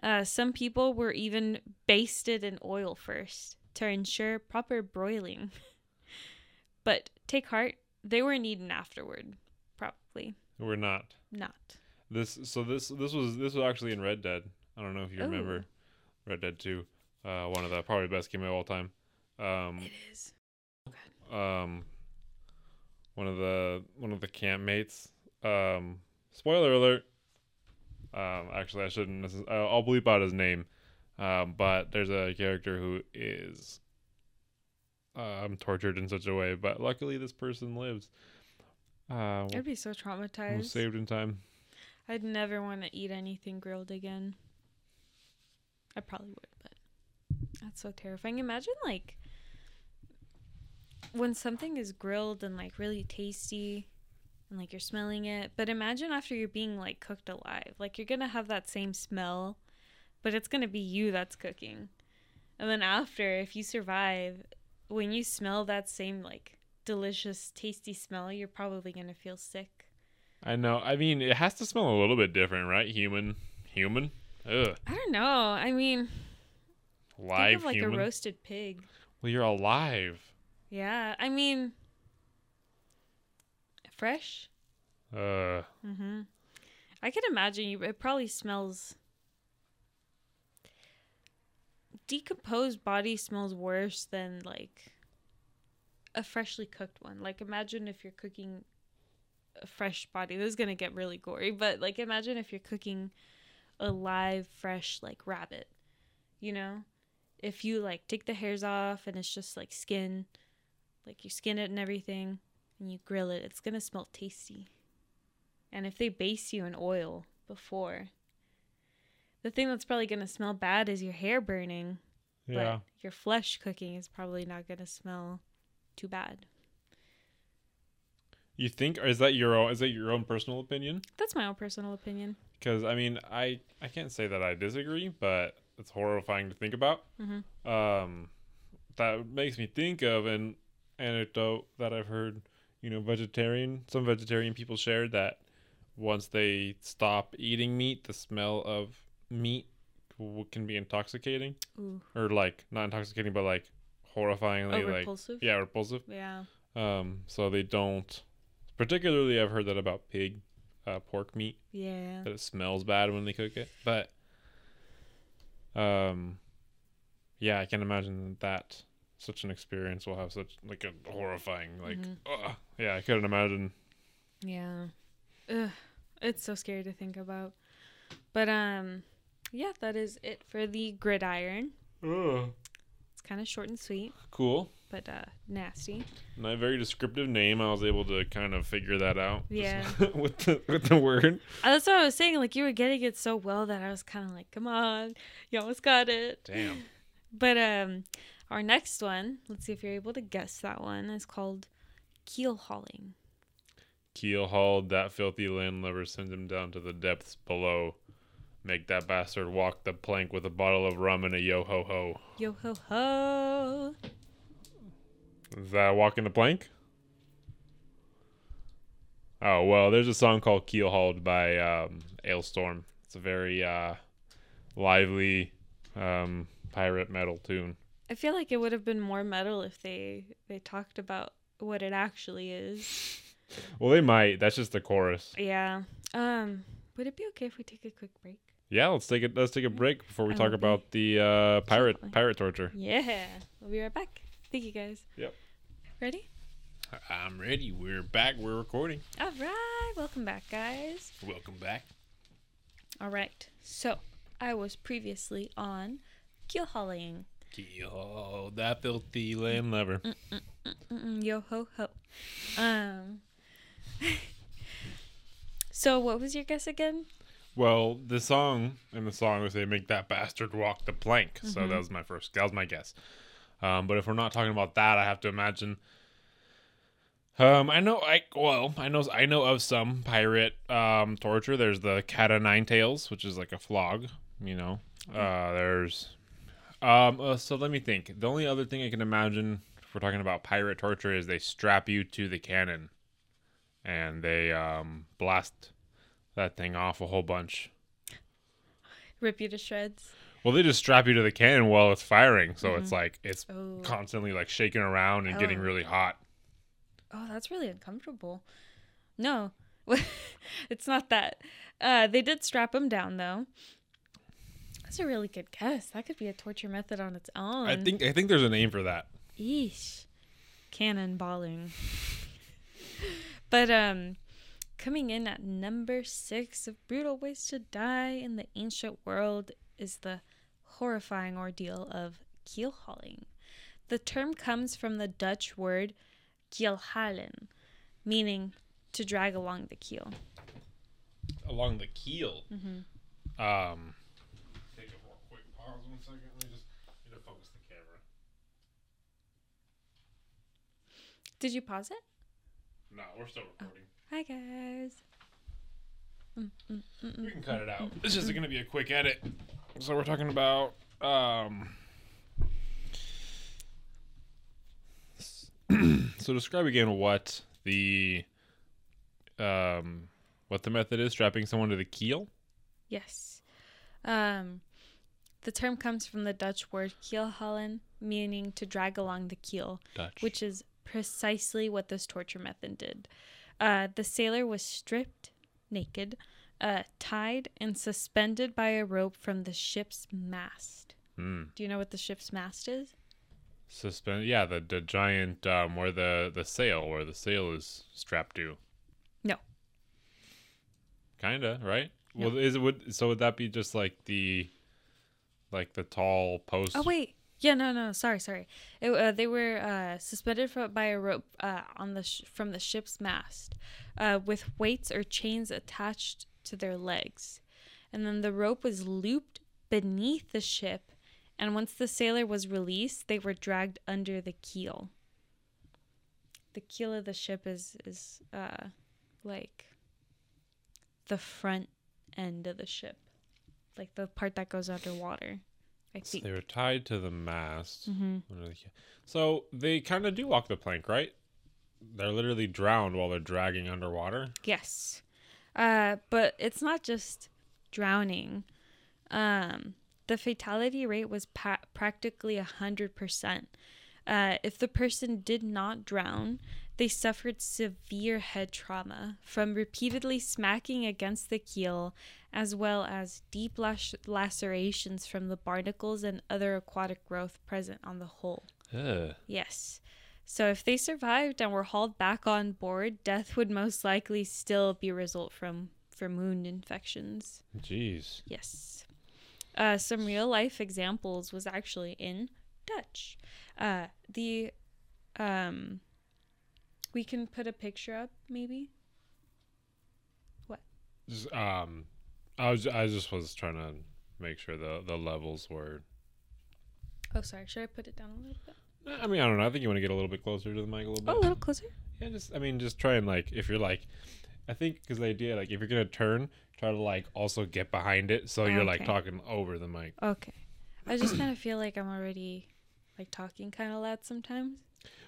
Uh, some people were even basted in oil first to ensure proper broiling. but take heart, they weren't eaten afterward. Probably We're not. not. This so this this was this was actually in Red Dead. I don't know if you Oh. remember Red Dead 2. Uh one of the probably best game of all time. Um It is. Okay um one of the one of the campmates um spoiler alert um actually i shouldn't I'll, I'll bleep out his name um but there's a character who is um tortured in such a way but luckily this person lives Uh, I'd be so traumatized. saved in time. I'd never want to eat anything grilled again. I probably would, but that's so terrifying. Imagine like when something is grilled and like really tasty and like you're smelling it, but imagine after you're being like cooked alive. Like you're going to have that same smell, but it's going to be you that's cooking. And then after if you survive, when you smell that same like delicious tasty smell, you're probably going to feel sick. I know. I mean, it has to smell a little bit different, right? Human, human. Ugh, I don't know. I mean, live think of like human. a roasted pig. well, you're alive. Yeah, I mean, fresh. Uh, Mm-hmm. I can imagine you. It probably smells. Decomposed body smells worse than like a freshly cooked one. Like imagine if you're cooking a fresh body. This is gonna get really gory, but like imagine if you're cooking a live, fresh like rabbit. You know, if you like take the hairs off and it's just like skin, like you skin it and everything, and you grill it, it's gonna smell tasty. And if they baste you in oil before, the thing that's probably gonna smell bad is your hair burning. yeah. But your flesh cooking is probably not gonna smell too bad. You think, or is that your own? Is that your own personal opinion? That's my own personal opinion. Because I mean, I I can't say that I disagree, but it's horrifying to think about. Mhm. Um, that makes me think of an anecdote that I've heard. You know, vegetarian. Some vegetarian people shared that once they stop eating meat, the smell of meat w- can be intoxicating, Ooh. or like not intoxicating, but like horrifyingly Oh, like repulsive? yeah, repulsive. Yeah. Um, so they don't. Particularly, I've heard that about pig, uh, pork meat Yeah. that it smells bad when they cook it. But um yeah, I can imagine that such an experience will have such like a horrifying like Mhm. yeah, I couldn't imagine. Yeah. Ugh. It's so scary to think about. But um yeah, that is it for the gridiron. Ugh. It's kind of short and sweet, Cool. but uh nasty. Not a very descriptive name. I was able to kind of figure that out. just Yeah. with the with the word. Uh, That's what I was saying. Like you were getting it so well that I was kind of like, "Come on, you almost got it." Damn. But um, our next one, let's see if you're able to guess that one, is called keel hauling. Keel hauled that filthy landlubber sends him down to the depths below. Make that bastard walk the plank with a bottle of rum and a yo ho ho. Yo ho ho! Is that walking the plank? Oh well, there's a song called Keel Hauled by um, Alestorm. It's a very uh, lively um, pirate metal tune. I feel like it would have been more metal if they they talked about what it actually is. Well, they might. That's just the chorus. Yeah. Um. Would it be okay if we take a quick break? Yeah, let's take it. Let's take a mm-hmm. break before we I talk will be about the uh, pirate hauling. pirate torture. Yeah. We'll be right back. Thank you guys. Yep. Ready? I'm ready. We're back. We're recording. All right. Welcome back, guys. Welcome back. All right. So I was previously on keel hauling. Keel that filthy landlubber. Mm-mm, yo ho ho. Um. so what was your guess again? Well, the song in the song was they make that bastard walk the plank. So Mm-hmm. that was my first. That was my guess. Um, but if we're not talking about that, I have to imagine. Um, I know. I well, I know. I know of some pirate um torture. There's the cat o' nine tails, which is like a flog. You know. Uh, there's. Um. uh, so let me think. The only other thing I can imagine if we're talking about pirate torture is they strap you to the cannon, and they um blast that thing off a whole bunch. Rip you to shreds. Well, they just strap you to the cannon while it's firing, so it's like it's Oh. constantly like shaking around and getting Oh. really hot. Oh, that's really uncomfortable. No, it's not that. Uh, they did strap him down though. That's a really good guess. That could be a torture method on its own. I think I think there's a name for that. Eesh. Cannonballing. but um coming in at number 6 of brutal ways to die in the ancient world is the horrifying ordeal of keel hauling. The term comes from the Dutch word keelhalen, meaning to drag along the keel. Along the keel. Mm-hmm. Um. Take a real quick pause one second. Let me just need to focus the camera. Did you pause it? No, we're still recording. Hi guys. Mm, mm, mm, We mm. can cut it out. It's just gonna be a quick edit. So we're talking about um. so describe again what the um what the method is strapping someone to the keel. Yes. Um, the term comes from the Dutch word keelhalen, meaning to drag along the keel, Dutch. which is precisely what this torture method did. Uh, the sailor was stripped naked, uh, tied, and suspended by a rope from the ship's mast. Hmm. Do you know what the ship's mast is? Suspend. Yeah, the the giant um where the the sail where the sail is strapped to. No. Kinda right. No. Well, is it would so would that be just like the like the tall post? Oh wait, yeah, no, no, sorry, sorry. It, uh, they were uh, suspended by a rope uh, on the sh- from the ship's mast, uh, with weights or chains attached to their legs, and then the rope was looped beneath the ship, and once the sailor was released, they were dragged under the keel. The keel of the ship is is uh, like the front end of the ship, like the part that goes underwater. I So they were tied to the mast. Mm-hmm. under the keel. So they kind of do walk the plank, right? They're literally drowned while they're dragging underwater. Yes. Uh, but it's not just drowning. Um, the fatality rate was pa- practically 100%. Uh, if the person did not drown, they suffered severe head trauma from repeatedly smacking against the keel, as well as deep lac- lacerations from the barnacles and other aquatic growth present on the hull. Ugh. Yes. So if they survived and were hauled back on board, death would most likely still be a result from from wound infections. Jeez. Yes. Uh, some real life examples was actually in Dutch. Uh, the um, we can put a picture up maybe. Just, um, I was I just was trying to make sure the the levels were. Oh, sorry. Should I put it down a little bit? I mean, I don't know. I think you want to get a little bit closer to the mic a little bit. Oh, a little closer. Yeah, just I mean, just try and like if you're like, I think because the idea like if you're gonna turn, try to like also get behind it so you're like Okay. talking over the mic. Okay. I just kind of feel like I'm already like talking kind of loud sometimes.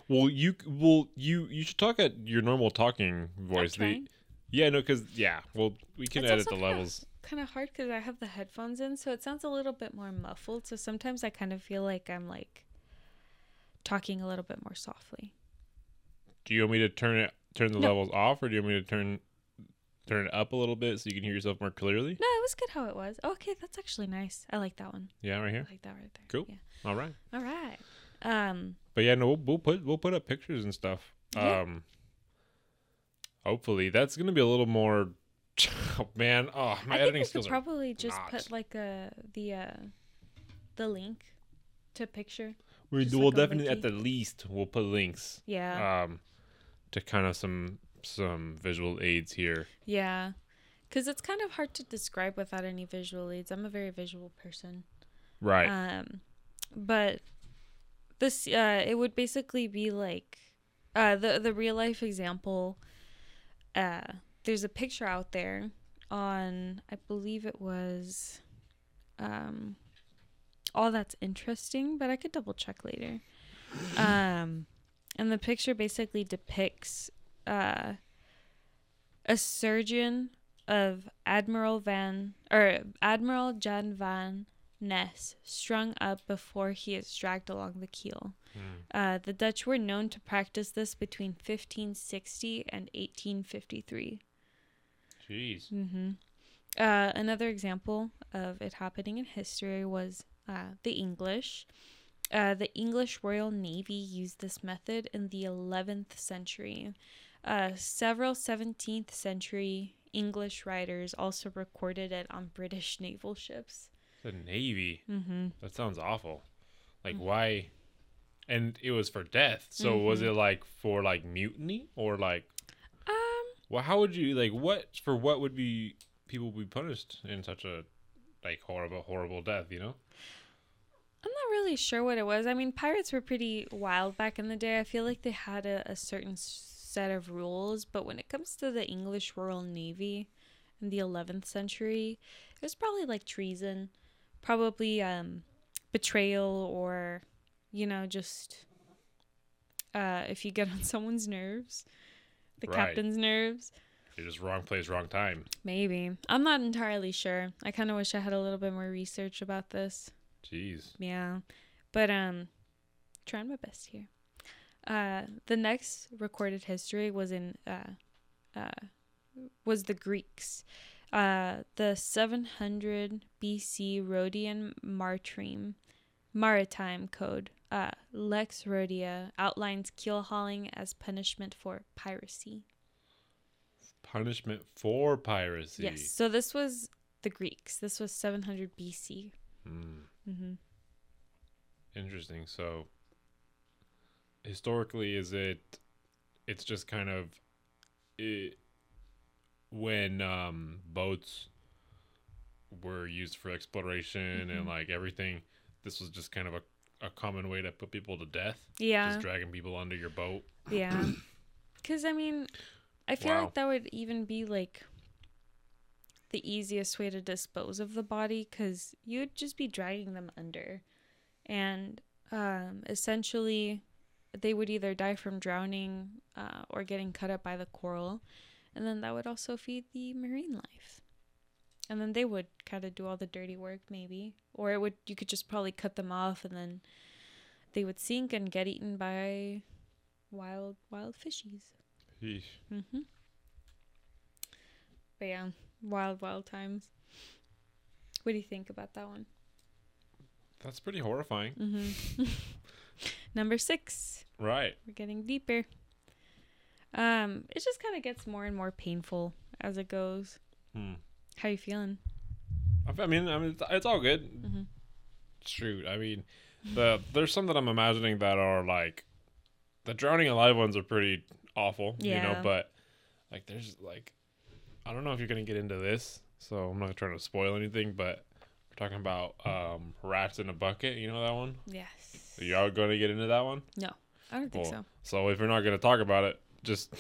Well, you well you you should talk at your normal talking voice. The, yeah, no, because yeah, well we can It's edit the levels. kind of hard because I have the headphones in, so it sounds a little bit more muffled. So sometimes I kind of feel like I'm like talking a little bit more softly. Do you want me to turn it turn the No. levels off, or do you want me to turn turn it up a little bit so you can hear yourself more clearly? No, it was good how it was. Okay, that's actually nice. I like that one. Yeah, right here. I like that right there. Cool. Yeah. All right. All right. Um. But yeah, no, we'll, we'll put we'll put up pictures and stuff. Yeah. Um, hopefully that's gonna be a little more. Oh, man, oh my I think editing we could skills are. probably just not. put like a the uh the link to picture. We will like definitely at the least we'll put links. Yeah. Um, to kind of some some visual aids here. yeah. Cuz it's kind of hard to describe without any visual aids. I'm a very visual person. Right. Um, but this uh, it would basically be like uh, the the real life example. Uh, there's a picture out there on I believe it was, um, all that's interesting, but I could double check later. Um, and the picture basically depicts uh, a surgeon of Admiral Van or Admiral Jan van Nes strung up before he is dragged along the keel. Hmm. Uh, the Dutch were known to practice this between 1560 and 1853. Jeez. hmm Uh, another example of it happening in history was uh, the English. Uh, the English Royal Navy used this method in the 11th century. Uh, several 17th century English writers also recorded it on British naval ships. The Navy. Mm-hmm. That sounds awful. Like why? And it was for death. So was Mhm. it like for like mutiny or like? Um, Well, how would you like what for what would be people be punished in such a like horrible horrible death, you know? I'm not really sure what it was. I mean, pirates were pretty wild back in the day. I feel like they had a, a certain set of rules, but when it comes to the English Royal Navy in the 11th century, it was probably like treason, probably um, betrayal, or, you know, just uh, if you get on someone's nerves, the Right. captain's nerves. You're just wrong place, wrong time. Maybe. I'm not entirely sure. I kind of wish I had a little bit more research about this. Jeez. Yeah. But um trying my best here. Uh the next recorded history was in uh uh was the Greeks. Uh the 700 BC Rhodian Martrim Maritime Code uh Lex Rhodia outlines keel hauling as punishment for piracy. Punishment for piracy. Yes. So this was the Greeks. This was 700 BC. Hmm. Mhm. Interesting. So historically is it it's just kind of it, when um boats were used for exploration and Mhm. like everything this was just kind of a, a common way to put people to death Yeah. just dragging people under your boat Yeah. Because, I mean, I feel Wow. like that would even be like the easiest way to dispose of the body because you would just be dragging them under. And um, essentially, they would either die from drowning uh, or getting cut up by the coral. And then that would also feed the marine life. And then they would kind of do all the dirty work, maybe. Or it would you could just probably cut them off and then they would sink and get eaten by wild wild fishies. Yeesh. Mm-hmm. But yeah, wild wild times. What do you think about that one? that's pretty horrifying Mm-hmm. Number six. right We're getting deeper. Um, it just kind of gets more and more painful as it goes. hmm. How you feeling? I mean I mean it's, all good Mm-hmm. shoot i mean the there's some that i'm imagining that are like the drowning alive ones are pretty awful you know but like there's like i don't know if you're gonna get into this so i'm not trying to spoil anything but we're talking about um rats in a bucket you know that one Yes. are y'all gonna get into that one No, I don't think Well, so. so if you're not gonna talk about it just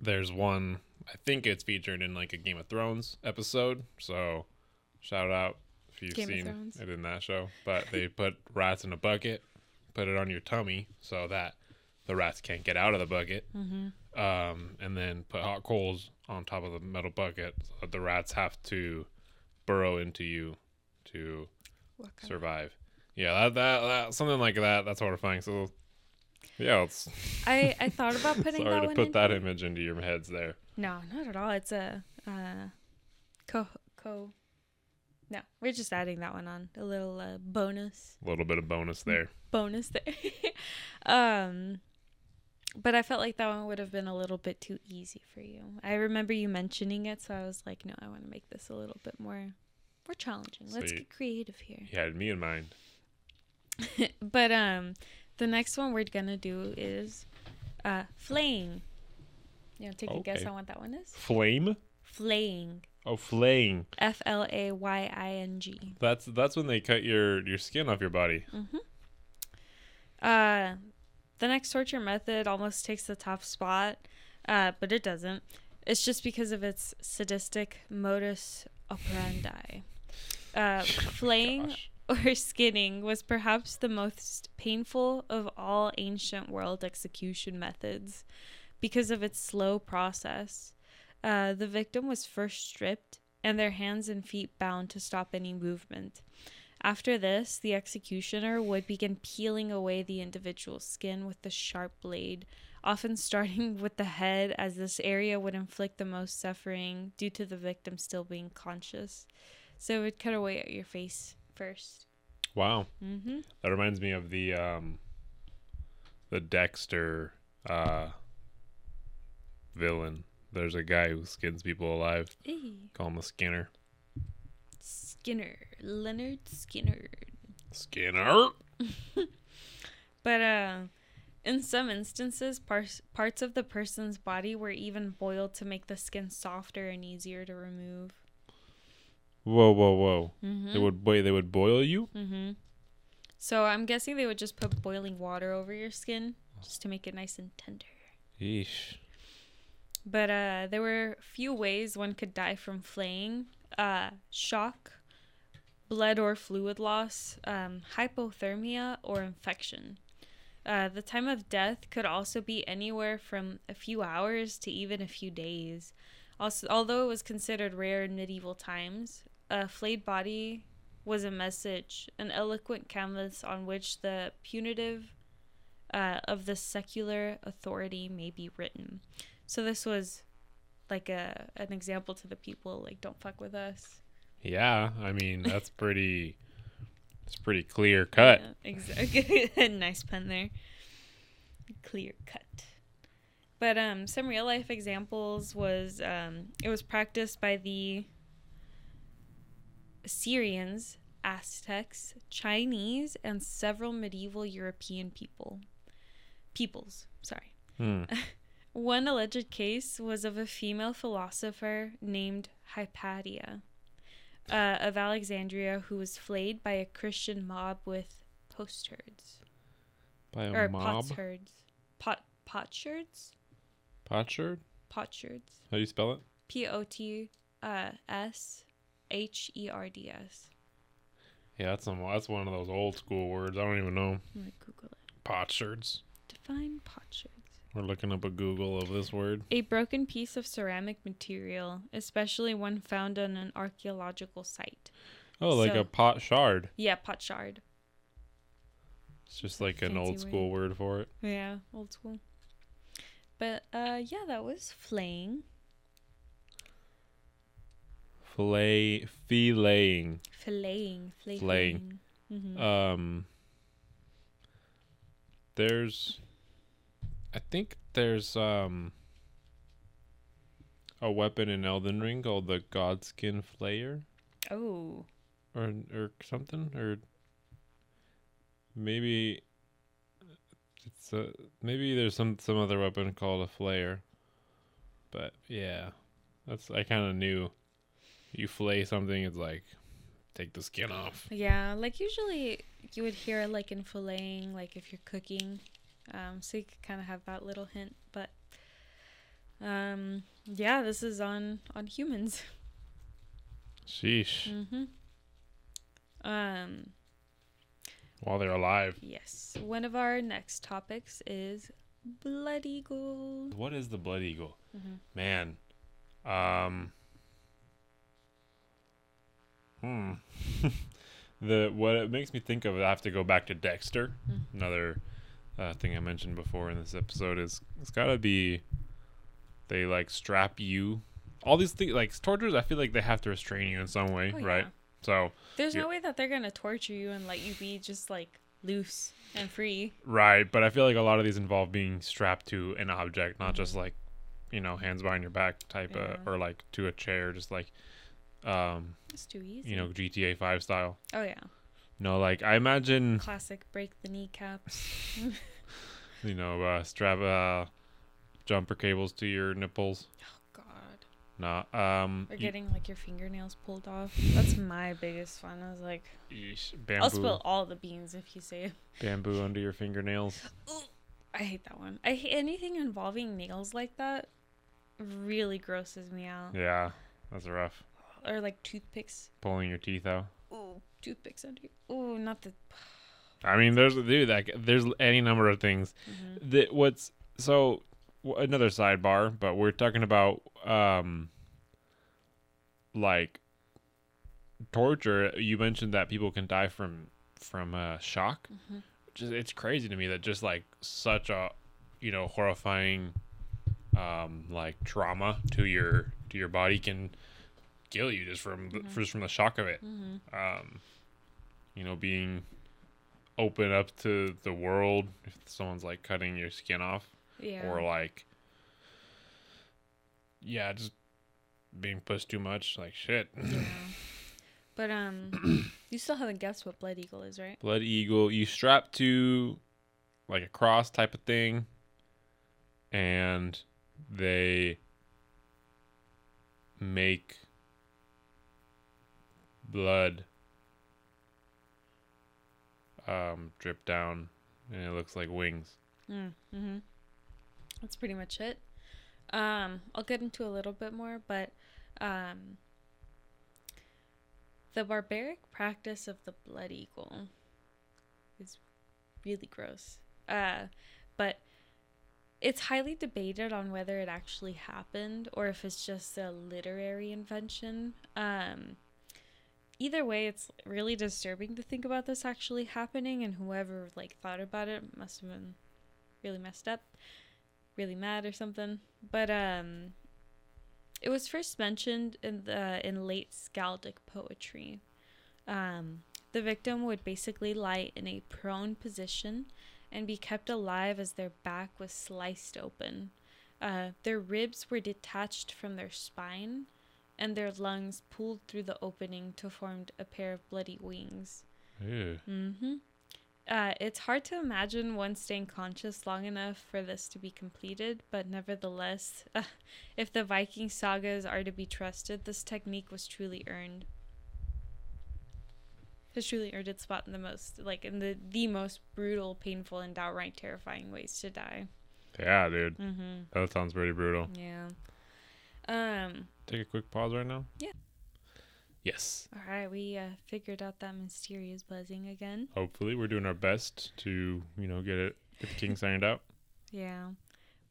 there's one i think it's featured in like a game of thrones episode so shout out if you've Game seen it in that show. But they put rats in a bucket put it on your tummy so that the rats can't get out of the bucket. Mm-hmm. um, and then put hot coals on top of the metal bucket so that the rats have to burrow into you to survive. Yeah that, that, that something like that that's horrifying. So yeah it's I I thought about putting Sorry to put in that image into your heads there. No, not at all. It's a uh, co co. No, we're just adding that one on a little uh, bonus A little bit of bonus there. bonus there. um, but I felt like that one would have been a little bit too easy for you. I remember you mentioning it, so I was like, no, I want to make this a little bit more more challenging. Let's get creative here. You had me in mind. but um, the next one we're gonna do is uh, flaying. You know, take a guess Okay. on what that one is. Flame? Flaying. Oh, flaying. F L A Y I N G. That's that's when they cut your your skin off your body. Mm-hmm. Uh, the next torture method almost takes the top spot, uh, but it doesn't. It's just because of its sadistic modus operandi. Uh, flaying Gosh. Or skinning was perhaps the most painful of all ancient world execution methods because of its slow process. Uh, the victim was first stripped and their hands and feet bound to stop any movement. After this, the executioner would begin peeling away the individual's skin with the sharp blade, often starting with the head, as this area would inflict the most suffering due to the victim still being conscious. So it would cut away at your face first. Wow. Mm-hmm. That reminds me of the um the Dexter uh villain. There's a guy who skins people alive. Call him a skinner. Skinner. Leonard Skinner. Skinner. But uh In some instances, par- parts of the person's body were even boiled to make the skin softer and easier to remove. Whoa, whoa, whoa! Mm-hmm. They would wait. They would boil you. Mm-hmm. So I'm guessing they would just put boiling water over your skin just to make it nice and tender. Yeesh. But uh, there were a few ways one could die from flaying: uh, shock, blood or fluid loss, um, hypothermia, or infection. Uh, the time of death could also be anywhere from a few hours to even a few days. Also, although it was considered rare in medieval times, a flayed body was a message, an eloquent canvas on which the punitive uh, of the secular authority may be written. So this was like a an example to the people, like don't fuck with us. Yeah, I mean that's pretty. It's pretty clear cut. Yeah, exactly. nice pun there. Clear cut. But um, some real life examples was um, it was practiced by the Assyrians, Aztecs, Chinese, and several medieval European people. Peoples, sorry. Hmm. One alleged case was of a female philosopher named Hypatia uh, of Alexandria who was flayed by a Christian mob with potsherds. By a or mob. potsherds. Pot, potsherds? Potsherd. Potsherds. How do you spell it? P O T uh, S H E R D S. Yeah, that's some. That's one of those old school words. I don't even know. I'm going to Google it. Potsherds. Define potsherds. We're looking up a Google of this word. A broken piece of ceramic material, especially one found on an archaeological site. Oh, like So- a pot shard. Yeah, pot shard. It's just like an old word. school word for it. Yeah, old school. But uh yeah, that was flaying. Fillet, filleting. Filleting. Flaying. Flaying. Mm-hmm. Um, there's, I think there's um a weapon in Elden Ring called the Godskin Flayer, oh. or or something, or maybe it's a maybe there's some some other weapon called a flayer, but yeah, that's I kind of knew. You flay something, it's like take the skin off. Yeah, like usually you would hear like in filleting, like if you're cooking. Um, so you could kind of have that little hint, but um, yeah, this is on on humans. Sheesh. Mm-hmm. Um, While they're alive. yes. One of our next topics is blood eagle. What is the blood eagle? Mhm. Man. Um Hmm. the what it makes me think of I have to go back to Dexter. Mm. Another uh, thing I mentioned before in this episode is it's gotta be they like strap you all these things like tortures I feel like they have to restrain you in some way, Oh, right? yeah. So There's no way that they're gonna torture you and let you be just like loose and free. Right, but I feel like a lot of these involve being strapped to an object, not just Mhm. like, you know, hands behind your back type, Yeah. uh, or like to a chair, just like, um, It's too easy. you know, GTA Five style. Oh yeah. No, like I imagine, Classic break the kneecaps. you know, uh, strap uh, jumper cables to your nipples. Oh God. Nah, um, Or getting like your fingernails pulled off. That's my biggest fun. I was like, yeesh, I'll spill all the beans if you say bamboo under your fingernails. I hate that one. I hate anything involving nails like that. Really grosses me out. Yeah, that's rough. Or like toothpicks. Pulling your teeth out. Ooh, toothpicks under. Ooh, not the. I mean, there's dude, like, there's any number of things. Mhm. that what's so another sidebar but we're talking about um like torture you mentioned that people can die from from uh shock Mhm. which it's crazy to me that just like such a you know horrifying um like trauma to your to your body can kill you just from the, Mhm. just from the shock of it Mhm. um you know being open up to the world if someone's like cutting your skin off Yeah. or like yeah just being pushed too much like shit yeah. But um, you still haven't guessed what blood eagle is, right? blood eagle you strap to like a cross type of thing, and they make blood um, drip down, and it looks like wings. Mm, hmm That's pretty much it. Um, I'll get into a little bit more, but um, the barbaric practice of the blood eagle is really gross. Uh, but it's highly debated on whether it actually happened or if it's just a literary invention. Um, either way, it's really disturbing to think about this actually happening, and whoever like thought about it must have been really messed up, really mad or something. But um, it was first mentioned in the in late Skaldic poetry. Um, the victim would basically lie in a prone position and be kept alive as their back was sliced open. Uh, their ribs were detached from their spine, and their lungs pulled through the opening to form a pair of bloody wings. Ew. Mm-hmm. Uh, it's hard to imagine one staying conscious long enough for this to be completed, but nevertheless, uh, if the Viking sagas are to be trusted, this technique was truly earned. Has truly earned its spot in the most, like in the the most brutal, painful, and downright terrifying ways to die. Yeah, dude. Mm-hmm. That sounds pretty brutal. Yeah. Um. Take a quick pause right now. Yeah. Yes. All right, we uh, figured out that mysterious buzzing again. Hopefully, we're doing our best to you know get it get the king signed out. Yeah,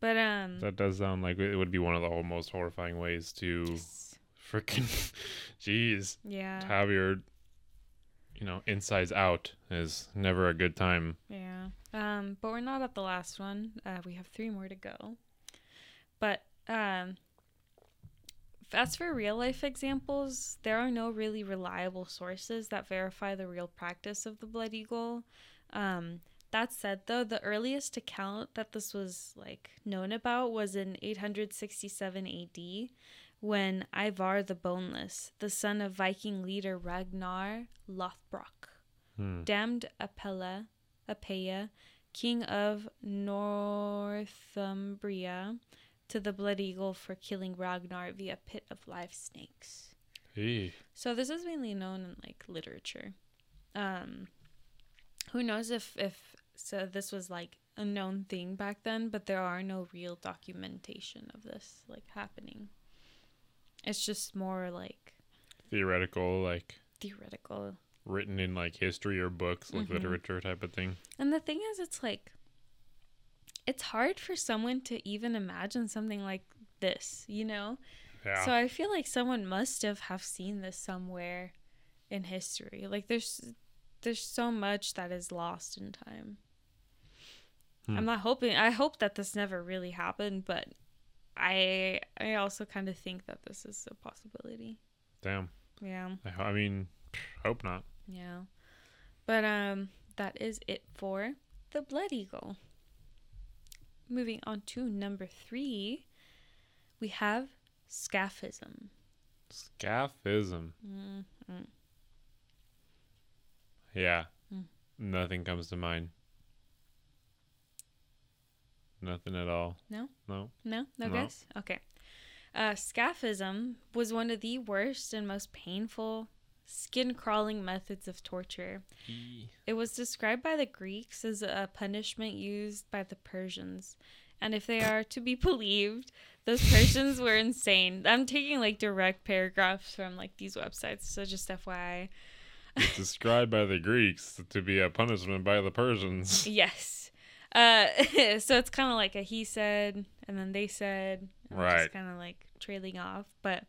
but um. That does sound like it would be one of the most horrifying ways to freaking, jeez, Yeah. to have your, you know, insides out is never a good time. Yeah. Um, but we're not at the last one. Uh, we have three more to go. But um, as for real life examples, there are no really reliable sources that verify the real practice of the blood eagle. Um, that said, though, the earliest account that this was like known about was in 867 AD, when Ivar the Boneless, the son of Viking leader Ragnar Lothbrok, Hmm. damned Apella, Apeya, king of Northumbria, to the Blood Eagle for killing Ragnar via pit of live snakes. Eeh. So this is mainly known in like literature. Um, who knows if if so this was like a known thing back then, but there are no real documentation of this like happening. It's just more like Theoretical, like theoretical. written in like history or books, like Mhm. literature type of thing. And the thing is, it's like, it's hard for someone to even imagine something like this, you know? Yeah. So I feel like someone must have have seen this somewhere in history. Like there's there's so much that is lost in time. Hmm. I'm not hoping I hope that this never really happened, but I I also kind of think that this is a possibility. Damn. Yeah. I, I mean, hope not. Yeah. But um that is it for the blood eagle. Moving on to number 3, we have scaphism. Scaphism. mm Yeah. Hmm. Nothing comes to mind. Nothing at all. No? No. No? No, No. guess? Okay. Uh, scaphism was one of the worst and most painful skin crawling methods of torture. It was described by the Greeks as a punishment used by the Persians. And if they are to be believed, those Persians were insane. I'm taking like direct paragraphs from like these websites, so just FYI. It's described by the Greeks to be a punishment by the Persians. Yes. Uh, so it's kind of like a he said, and then they said, Right. Kind of like trailing off. But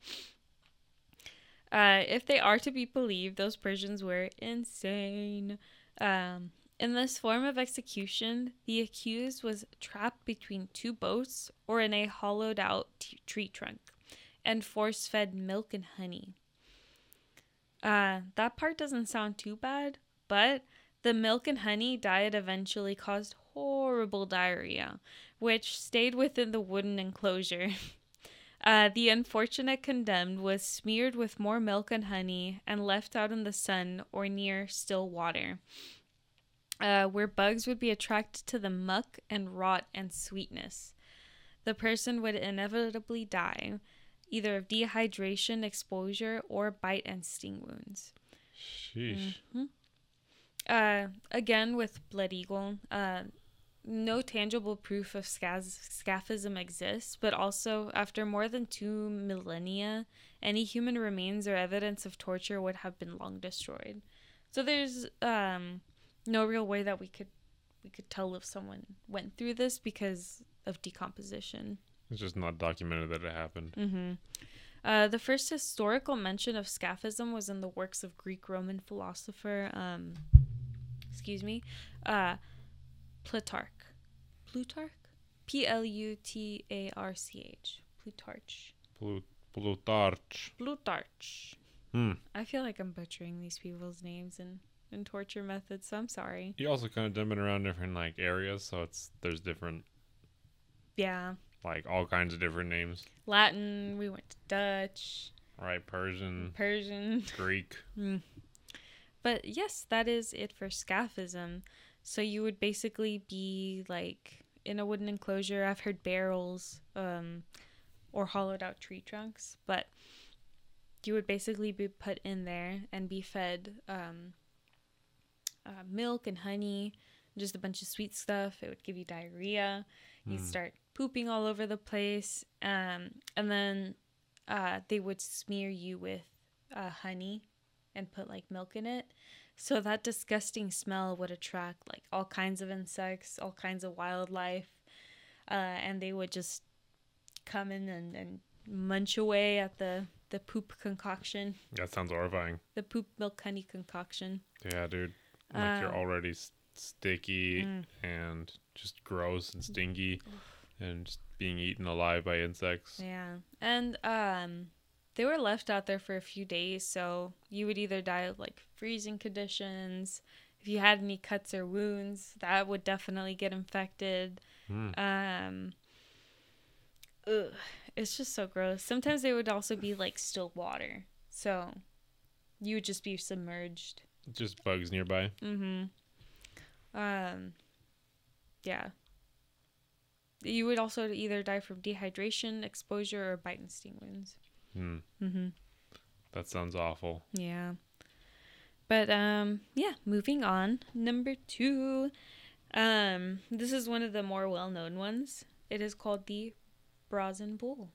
uh, if they are to be believed, those Persians were insane. Um, in this form of execution, the accused was trapped between two boats or in a hollowed out t- tree trunk and force fed milk and honey. Uh, that part doesn't sound too bad, but the milk and honey diet eventually caused horrible diarrhea, which stayed within the wooden enclosure. Uh, the unfortunate condemned was smeared with more milk and honey and left out in the sun or near still water. uh, where bugs would be attracted to the muck and rot and sweetness. The person would inevitably die, either of dehydration, exposure, or bite and sting wounds. Sheesh. Mhm. Uh, again, with Blood Eagle, uh, no tangible proof of scaphism exists, but also, after more than two millennia, any human remains or evidence of torture would have been long destroyed. So there's um, no real way that we could we could tell if someone went through this because of decomposition. It's just not documented that it happened. Mm-hmm. Uh, the first historical mention of scaphism was in the works of Greek Roman philosopher, um, excuse me, uh, Plutarch. Plutarch? P L U T A R C H. Plutarch. Plut- Plutarch. Plutarch. Hmm. I feel like I'm butchering these people's names and, and torture methods, so I'm sorry. You also kind of jumping around different like areas, so it's there's different Yeah. like all kinds of different names. Latin, we went to Dutch, Right, Persian, Persian. Greek. Mm. But yes, that is it for scaphism. So you would basically be like in a wooden enclosure. I've heard barrels um, or hollowed out tree trunks, but you would basically be put in there and be fed um, uh, milk and honey, just a bunch of sweet stuff. It would give you diarrhea. You'd Mm. start pooping all over the place. Um, and then uh, they would smear you with uh, honey and put like milk in it. So that disgusting smell would attract like all kinds of insects, all kinds of wildlife. Uh, and they would just come in and, and munch away at the, the poop concoction, That sounds horrifying. the poop milk honey concoction. Yeah, dude. Like you're Uh, already s- sticky Mm. and just gross and stinky, and just being eaten alive by insects. Yeah. And um they were left out there for a few days, so you would either die of like freezing conditions. If you had any cuts or wounds, that would definitely get infected. Hmm. Um ugh, it's just so gross. Sometimes they would also be like still water. So you would just be submerged. Just bugs nearby. Mm-hmm. Um yeah. You would also either die from dehydration, exposure, or bite and sting wounds. Hmm. Mm-hmm. That sounds awful. Yeah. But um yeah, moving on. Number 2. Um this is one of the more well-known ones. It is called the Brazen Bull.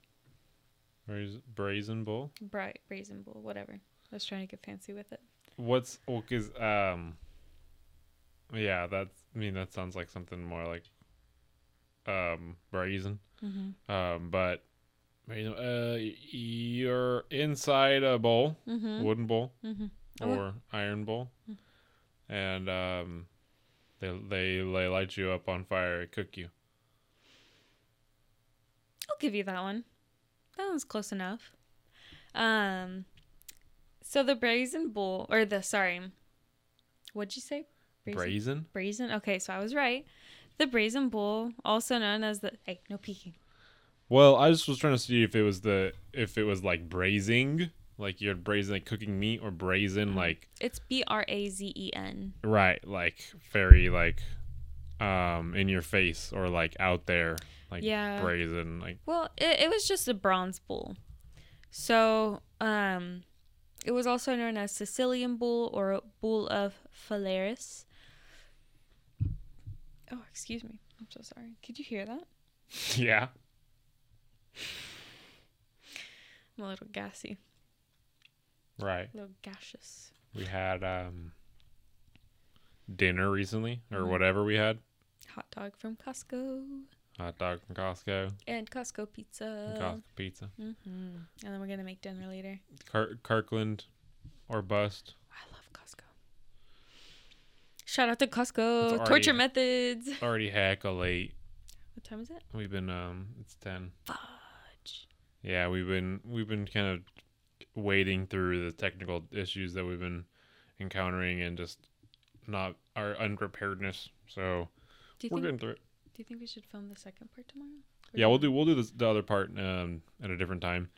Braz- brazen bull. Bra- brazen Bull, whatever. I was trying to get fancy with it. What's well, cause um, yeah, that's. I mean, that sounds like something more like um brazen. Mhm. Um, but uh, you're inside a bowl, Mhm. wooden bowl Mhm. Oh. or iron bowl, Mm. and um, they they they light you up on fire, and cook you. I'll give you that one. That one's close enough. Um, so the brazen bowl or the sorry, what'd you say? Brazen. Brazen. Okay, so I was right. The brazen bowl, also known as the hey, no peeking. Well, I just was trying to see if it was the if it was like braising, like you're braising like cooking meat, or brazen Mm. like It's B R A Z E N. right, like very like um in your face or like out there, like Yeah. brazen, like Well, it, it was just a bronze bull. So, um, it was also known as Sicilian bull or bull of Phalaris. Oh, excuse me. I'm so sorry. Could you hear that? yeah. I'm a little gassy, Right. a little gaseous. We had um dinner recently or Mhm. whatever we had. Hot dog from Costco Hot dog from Costco, and Costco pizza. Costco pizza, hmm And then we're gonna make dinner later. Car- Kirkland or bust. I love Costco. Shout out to Costco. Already- Torture methods. Already heckle late. What time is it? We've been um it's 10. Fudge. Yeah, we've been we've been kind of wading through the technical issues that we've been encountering and just not our unpreparedness. So we're think? getting through it. Do you think we should film the second part tomorrow? Or Yeah, we'll do we'll do this, the other part um at a different time.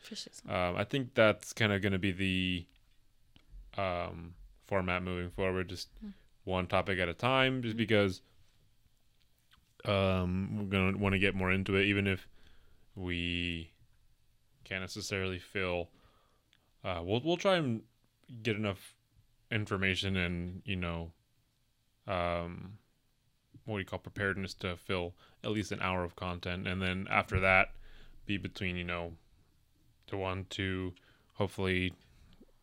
Um, I think that's kind of going to be the um format moving forward. Just Hmm. one topic at a time, just because um, we're gonna want to get more into it, even if we can't necessarily feel. Uh, we'll we'll try and get enough information and you know, um, what do you call preparedness to fill at least an hour of content, and then after that, be between you know, to one to hopefully,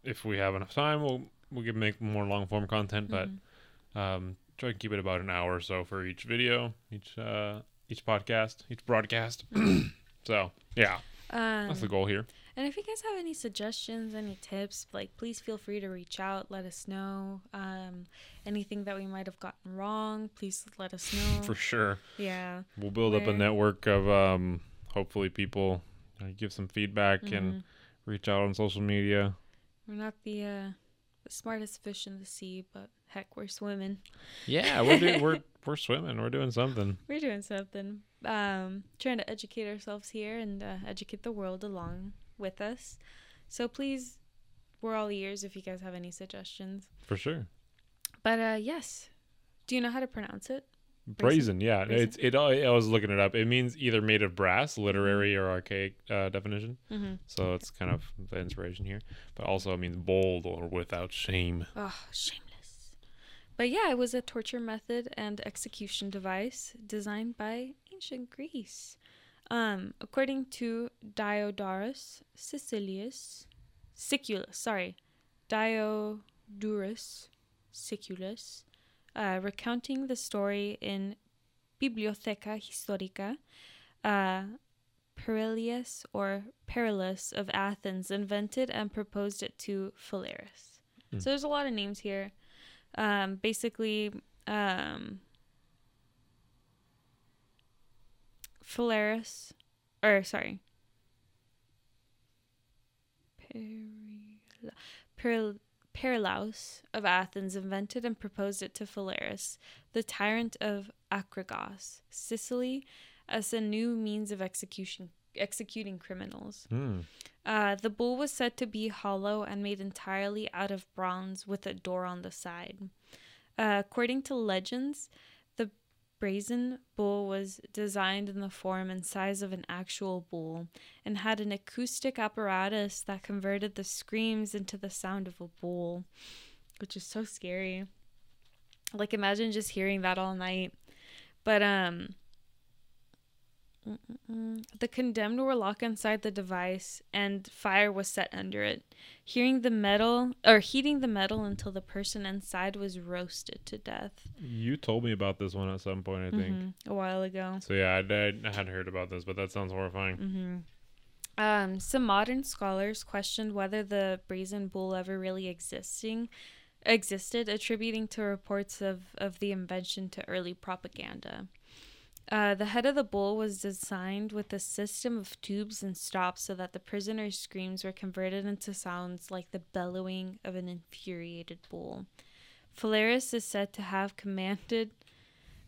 if we have enough time, we'll we can make more long form content, but Mhm. um, try and keep it about an hour or so for each video, each uh, each podcast, each broadcast. so yeah, Um, that's the goal here. And if you guys have any suggestions, any tips, like please feel free to reach out. Let us know. Um, anything that we might have gotten wrong, please let us know. For sure, yeah. we'll build up a network of um, hopefully people uh, give some feedback and Mhm. reach out on social media. We're not the uh, the smartest fish in the sea, but heck, we're swimming. Yeah, we're doing, we're we're swimming. We're doing something. We're doing something. Um, trying to educate ourselves here and uh, educate the world along with us. So please, we're all ears if you guys have any suggestions. For sure. But uh, yes, do you know how to pronounce it? Brazen, yeah. Brazen. It's it. I was looking it up. It means either made of brass, literary or archaic uh, definition. Mm-hmm. So it's kind of the inspiration here, but also it means bold or without shame. Oh, shameless. But yeah, it was a torture method and execution device designed by ancient Greece. Um, according to Diodorus Sicilius, Siculus, sorry, Diodorus Siculus, uh, recounting the story in Bibliotheca Historica, uh, Perilius or Perillus of Athens invented and proposed it to Phalaris. Mm. So there's a lot of names here. Um, basically, um, Phalaris, or sorry, Perila- Perilaus of Athens invented and proposed it to Phalaris, the tyrant of Acragos, Sicily, as a new means of execution executing criminals. Hmm. Uh, the bull was said to be hollow and made entirely out of bronze with a door on the side. Uh, according to legends, the brazen bull was designed in the form and size of an actual bull and had an acoustic apparatus that converted the screams into the sound of a bull, which is so scary. Like imagine just hearing that all night. But um Mm-mm-mm. The condemned were locked inside the device and fire was set under it, hearing the metal or heating the metal until the person inside was roasted to death. You told me about this one at some point, I think. Mhm, a while ago. So yeah, I, I, hadn't heard about this, but that sounds horrifying. hmm Um, some modern scholars questioned whether the brazen bull ever really existing existed, attributing to reports of, of the invention to early propaganda. Uh, the head of the bull was designed with a system of tubes and stops so that the prisoner's screams were converted into sounds like the bellowing of an infuriated bull. Phalaris is said to have commanded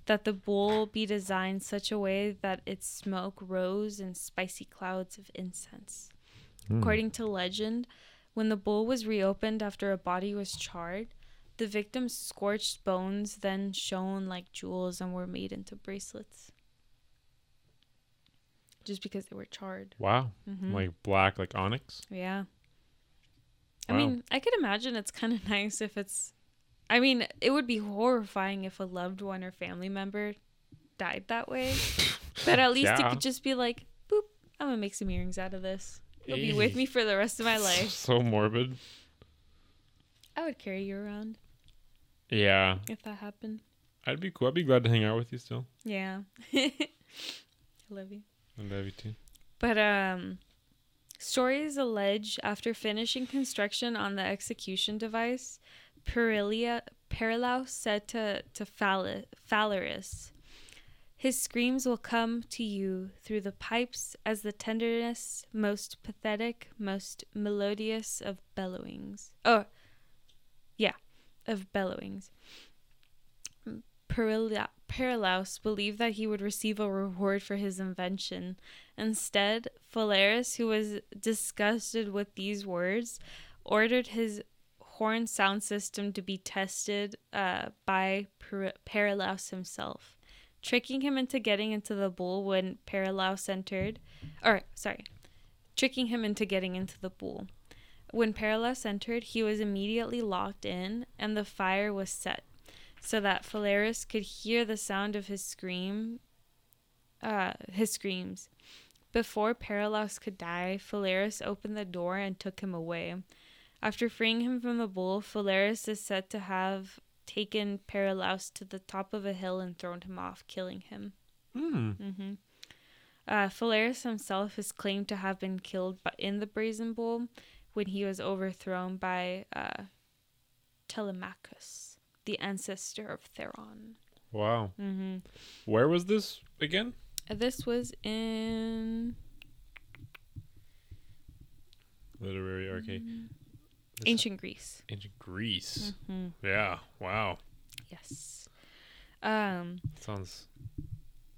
that the bowl be designed such a way that its smoke rose in spicy clouds of incense. Hmm. According to legend, when the bowl was reopened after a body was charred, the victim's scorched bones then shone like jewels and were made into bracelets. Just because they were charred. Wow, hmm like black, like onyx. yeah. I mean, I could imagine it's kind of nice if it's. I mean, it would be horrifying if a loved one or family member died that way. But at least Yeah. could just be like, boop, I'm going to make some earrings out of this. It'll be with me for the rest of my life. So morbid. I would carry you around Yeah, if that happened. I'd be cool. I'd be glad to hang out with you still. Yeah. I love you. I love you too. But um stories allege after finishing construction on the execution device, Perilia Perilaus said to to Phal- Phalaris, his screams will come to you through the pipes as the tenderest, most pathetic, most melodious of bellowings. Oh, of bellowings. Perila- Perilaus believed that he would receive a reward for his invention. Instead, Phalaris, who was disgusted with these words, ordered his horn sound system to be tested uh, by per- himself, tricking him into getting into the bull when Paralaus entered. Or, sorry, tricking him into getting into the bull. When Paralaus entered, he was immediately locked in, and the fire was set, so that Phalaris could hear the sound of his scream, uh, his screams. Before Paralaus could die, Phalaris opened the door and took him away. After freeing him from the bull, Phalaris is said to have taken Paralaus to the top of a hill and thrown him off, killing him. Hmm. hmm Uh, Phalaris himself is claimed to have been killed in the Brazen Bull when he was overthrown by uh, Telemachus, the ancestor of Theron. Wow. hmm Where was this again? This was in Literary arcade. This- ancient Greece. Ancient Greece. hmm Yeah. Wow. Yes. Um. Sounds.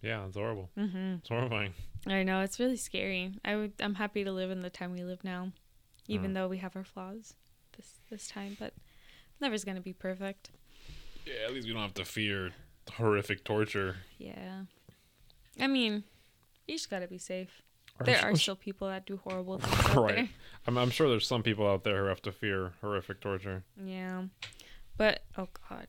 Yeah, it's horrible. hmm It's horrifying. I know it's really scary. I would. I'm happy to live in the time we live now, even Mm. though we have our flaws this this time. But never's gonna be perfect. Yeah, at least we don't have to fear horrific torture. Yeah. I mean, you just gotta be safe. Or There are still people that do horrible things Right. there. I'm, I'm sure there's some people out there who have to fear horrific torture. Yeah. But oh god.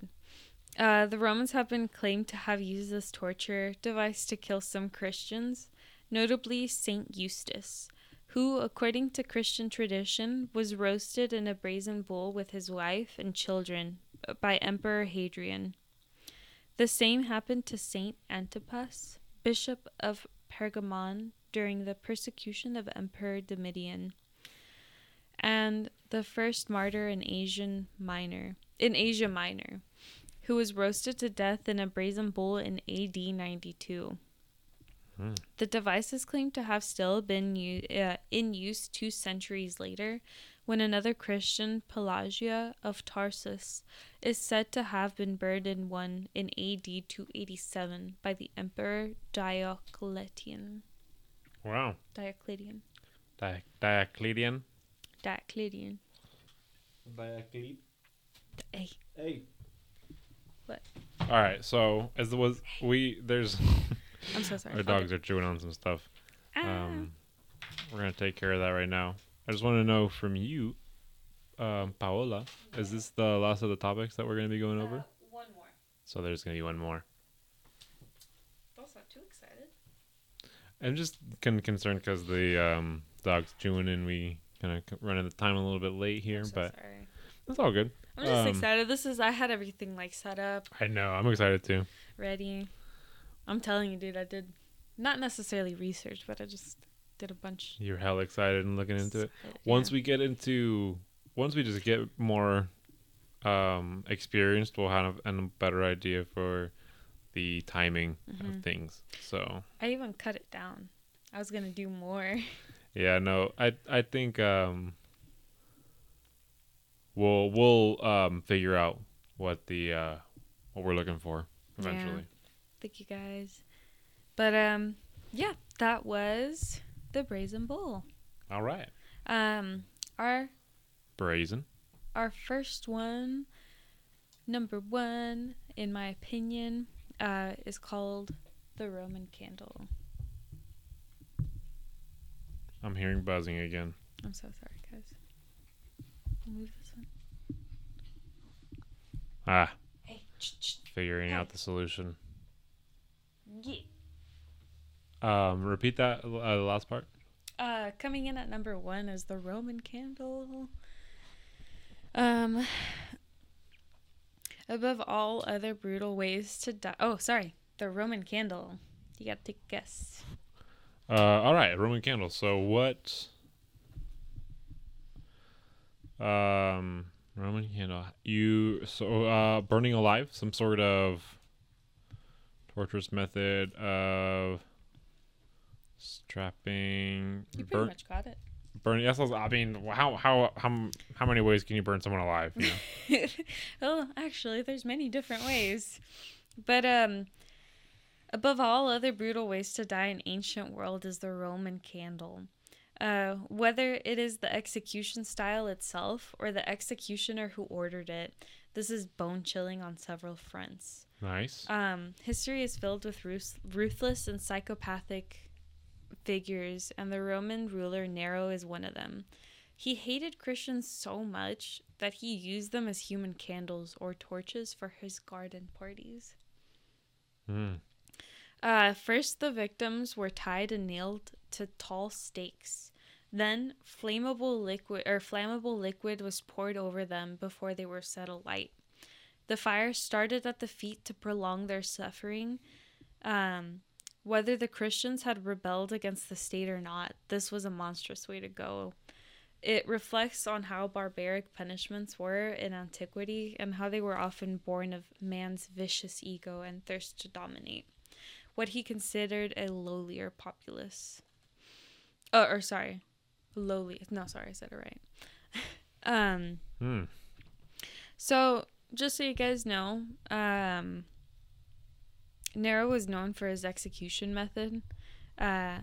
Uh, the Romans have been claimed to have used this torture device to kill some Christians, notably Saint Eustace, who, according to Christian tradition, was roasted in a brazen bull with his wife and children by Emperor Hadrian. The same happened to Saint Antipas, bishop of Pergamon, during the persecution of Emperor Domitian and the first martyr in Asian Minor, in Asia Minor, who was roasted to death in a brazen bull in AD 92. The device is claimed to have still been u- uh, in use two centuries later, when another Christian, Pelagia of Tarsus, is said to have been burned in one in AD 287 by the Emperor Diocletian. Wow. Diocletian. Di- Diocletian. Diocletian. Diocletian. Hey. Hey. What? All right. So as the was we there's I'm so sorry. our Fuck dogs it. are chewing on some stuff. Ah. Um, we're gonna take care of that right now. I just want to know from you, um, Paola, is this the last of the topics that we're gonna be going over? Uh, one more. So there's gonna be one more. That's not too excited. I'm just con- concerned because the um, dog's chewing and we kind of running the time a little bit late here, I'm so but sorry. it's all good. I'm just um, excited. This is I had everything like set up, I know. I'm excited too. ready. I'm telling you, dude, I did not necessarily research, but I just did a bunch. You're hell excited and looking into it. Yeah. Once we get into, once we just get more um, experienced, we'll have a better idea for the timing Mhm. of things. So I even cut it down. I was gonna do more. yeah, no, I I think um, we'll we'll um, figure out what the uh, what we're looking for eventually. Thank you guys. But um, yeah, that was the Brazen Bull. All right, Um, our brazen. our first one, number one, in my opinion, uh, is called the Roman Candle. I'm hearing buzzing again. I'm so sorry, guys. I'll move this one. Ah, Hey, figuring out the solution. Yeah. Um, repeat that uh, the last part. Uh, coming in at number one is the Roman Candle. Um, above all other brutal ways to die. Oh, sorry, the Roman Candle. You take a guess. Uh, all right, Roman candle. So what? Um, Roman candle. You so uh, burning alive, some sort of torturous method of strapping. You pretty burn, much got it. burning. Yes, I mean, how how how how many ways can you burn someone alive? You know? well, actually, there's many different ways. But um above all other brutal ways to die in ancient world is the Roman candle. Uh, whether it is the execution style itself or the executioner who ordered it, this is bone chilling on several fronts. Nice. Um, history is filled with ruth- ruthless and psychopathic figures, and the Roman ruler Nero is one of them. He hated Christians so much that he used them as human candles or torches for his garden parties. Mm. Uh, first, the victims were tied and nailed to tall stakes. Then, flammable liquid or flammable liquid was poured over them before they were set alight. The fire started at the feet to prolong their suffering. Um, whether the Christians had rebelled against the state or not, this was a monstrous way to go. It reflects on how barbaric punishments were in antiquity and how they were often born of man's vicious ego and thirst to dominate what he considered a lowlier populace. Oh, or sorry, lowly. No, sorry, I said it right. um. Mm. So, just so you guys know, um, Nero was known for his execution method. Uh,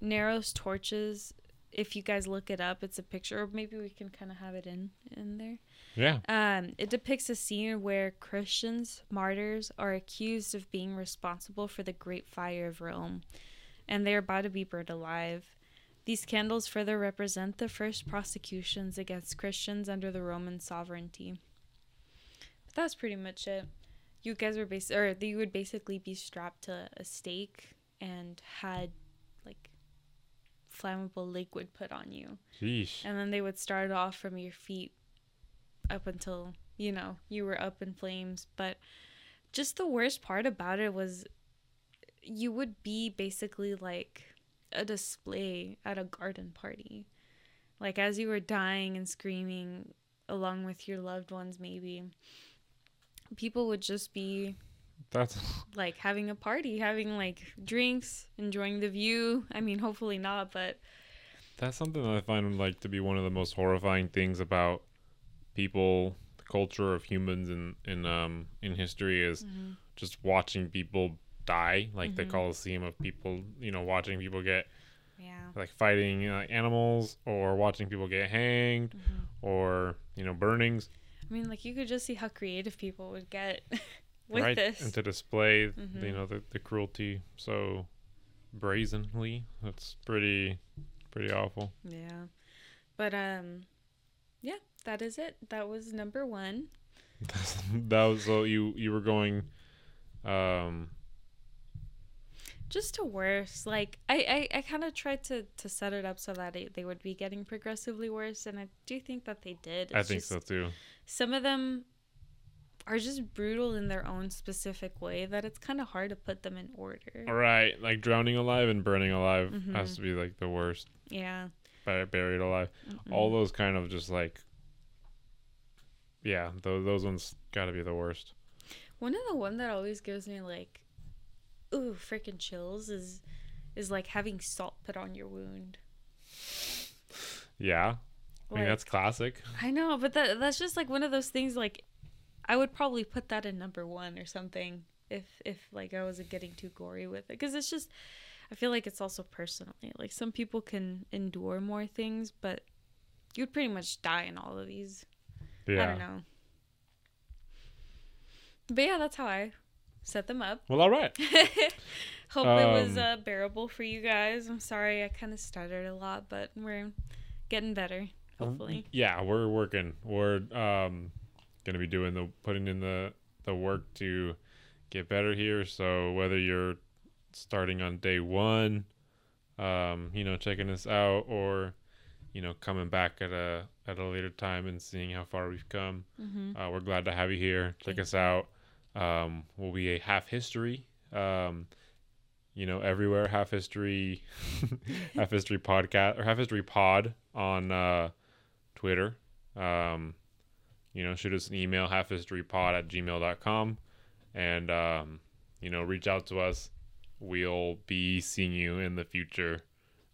Nero's torches. If you guys look it up, it's a picture. Or maybe we can kind of have it in in there. Yeah. Um, it depicts a scene where Christians, martyrs, are accused of being responsible for the Great Fire of Rome, and they are about to be burned alive. These candles further represent the first prosecutions against Christians under the Roman sovereignty. But that's pretty much it. You guys were bas- or you would basically be strapped to a stake and had like flammable liquid put on you Sheesh. and then they would start off from your feet up until you know you were up in flames but just the worst part about it was you would be basically like a display at a garden party. Like as you were dying and screaming along with your loved ones maybe people would just be That's like having a party having like drinks enjoying the view. I mean hopefully not but that's something that I find like to be one of the most horrifying things about people, the culture of humans in in um in history is just watching people die, like the Mhm. Colosseum of people, you know, watching people get yeah like fighting uh, animals or watching people get hanged Mhm. or you know burnings I mean, like you could just see how creative people would get with right this. and to display Mhm. you know the, the cruelty so brazenly that's pretty pretty awful yeah, but um, yeah, that is it. That was number one. that was so you you were going um Just to worse. Like I, I, I kind of tried to to set it up so that it, they would be getting progressively worse, and I do think that they did. i think so too Some of them are just brutal in their own specific way that it's kind of hard to put them in order. all right like drowning alive and burning alive Mhm. has to be like the worst Yeah. Bur- buried alive Mm-mm. all those kind of just like yeah those, those ones gotta be the worst One of the one that always gives me like, ooh, freaking chills is, is like having salt put on your wound. yeah i mean that's classic I know, but that that's just like one of those things. Like, I would probably put that in number one or something if if like I wasn't getting too gory with it, because it's just, I feel like it's also personally like some people can endure more things, but you'd pretty much die in all of these. yeah I don't know. But yeah, that's how I set them up. well all right Hope it was Um, uh, bearable for you guys. I'm sorry I kind of stuttered a lot, but we're getting better. Hopefully. yeah we're working we're um gonna be doing the putting in the the work to get better here so whether you're starting on day one um you know checking us out or you know coming back at a at a later time and seeing how far we've come Mm-hmm. uh, we're glad to have you here check Thank us out um we'll be a half history um you know everywhere half history half history podcast or half history pod on uh twitter. Um you know shoot us an email half history pod at gmail.com and um you know reach out to us. We'll be seeing you in the future.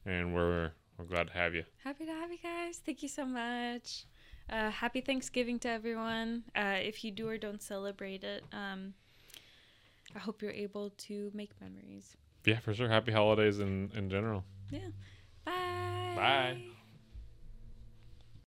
And we're we're glad to have you. Happy to have you guys. Thank you so much. Uh, happy Thanksgiving to everyone. Uh, if you do or don't celebrate it, um, I hope you're able to make memories. yeah for sure happy holidays in in general Yeah. Bye. Bye. Bye.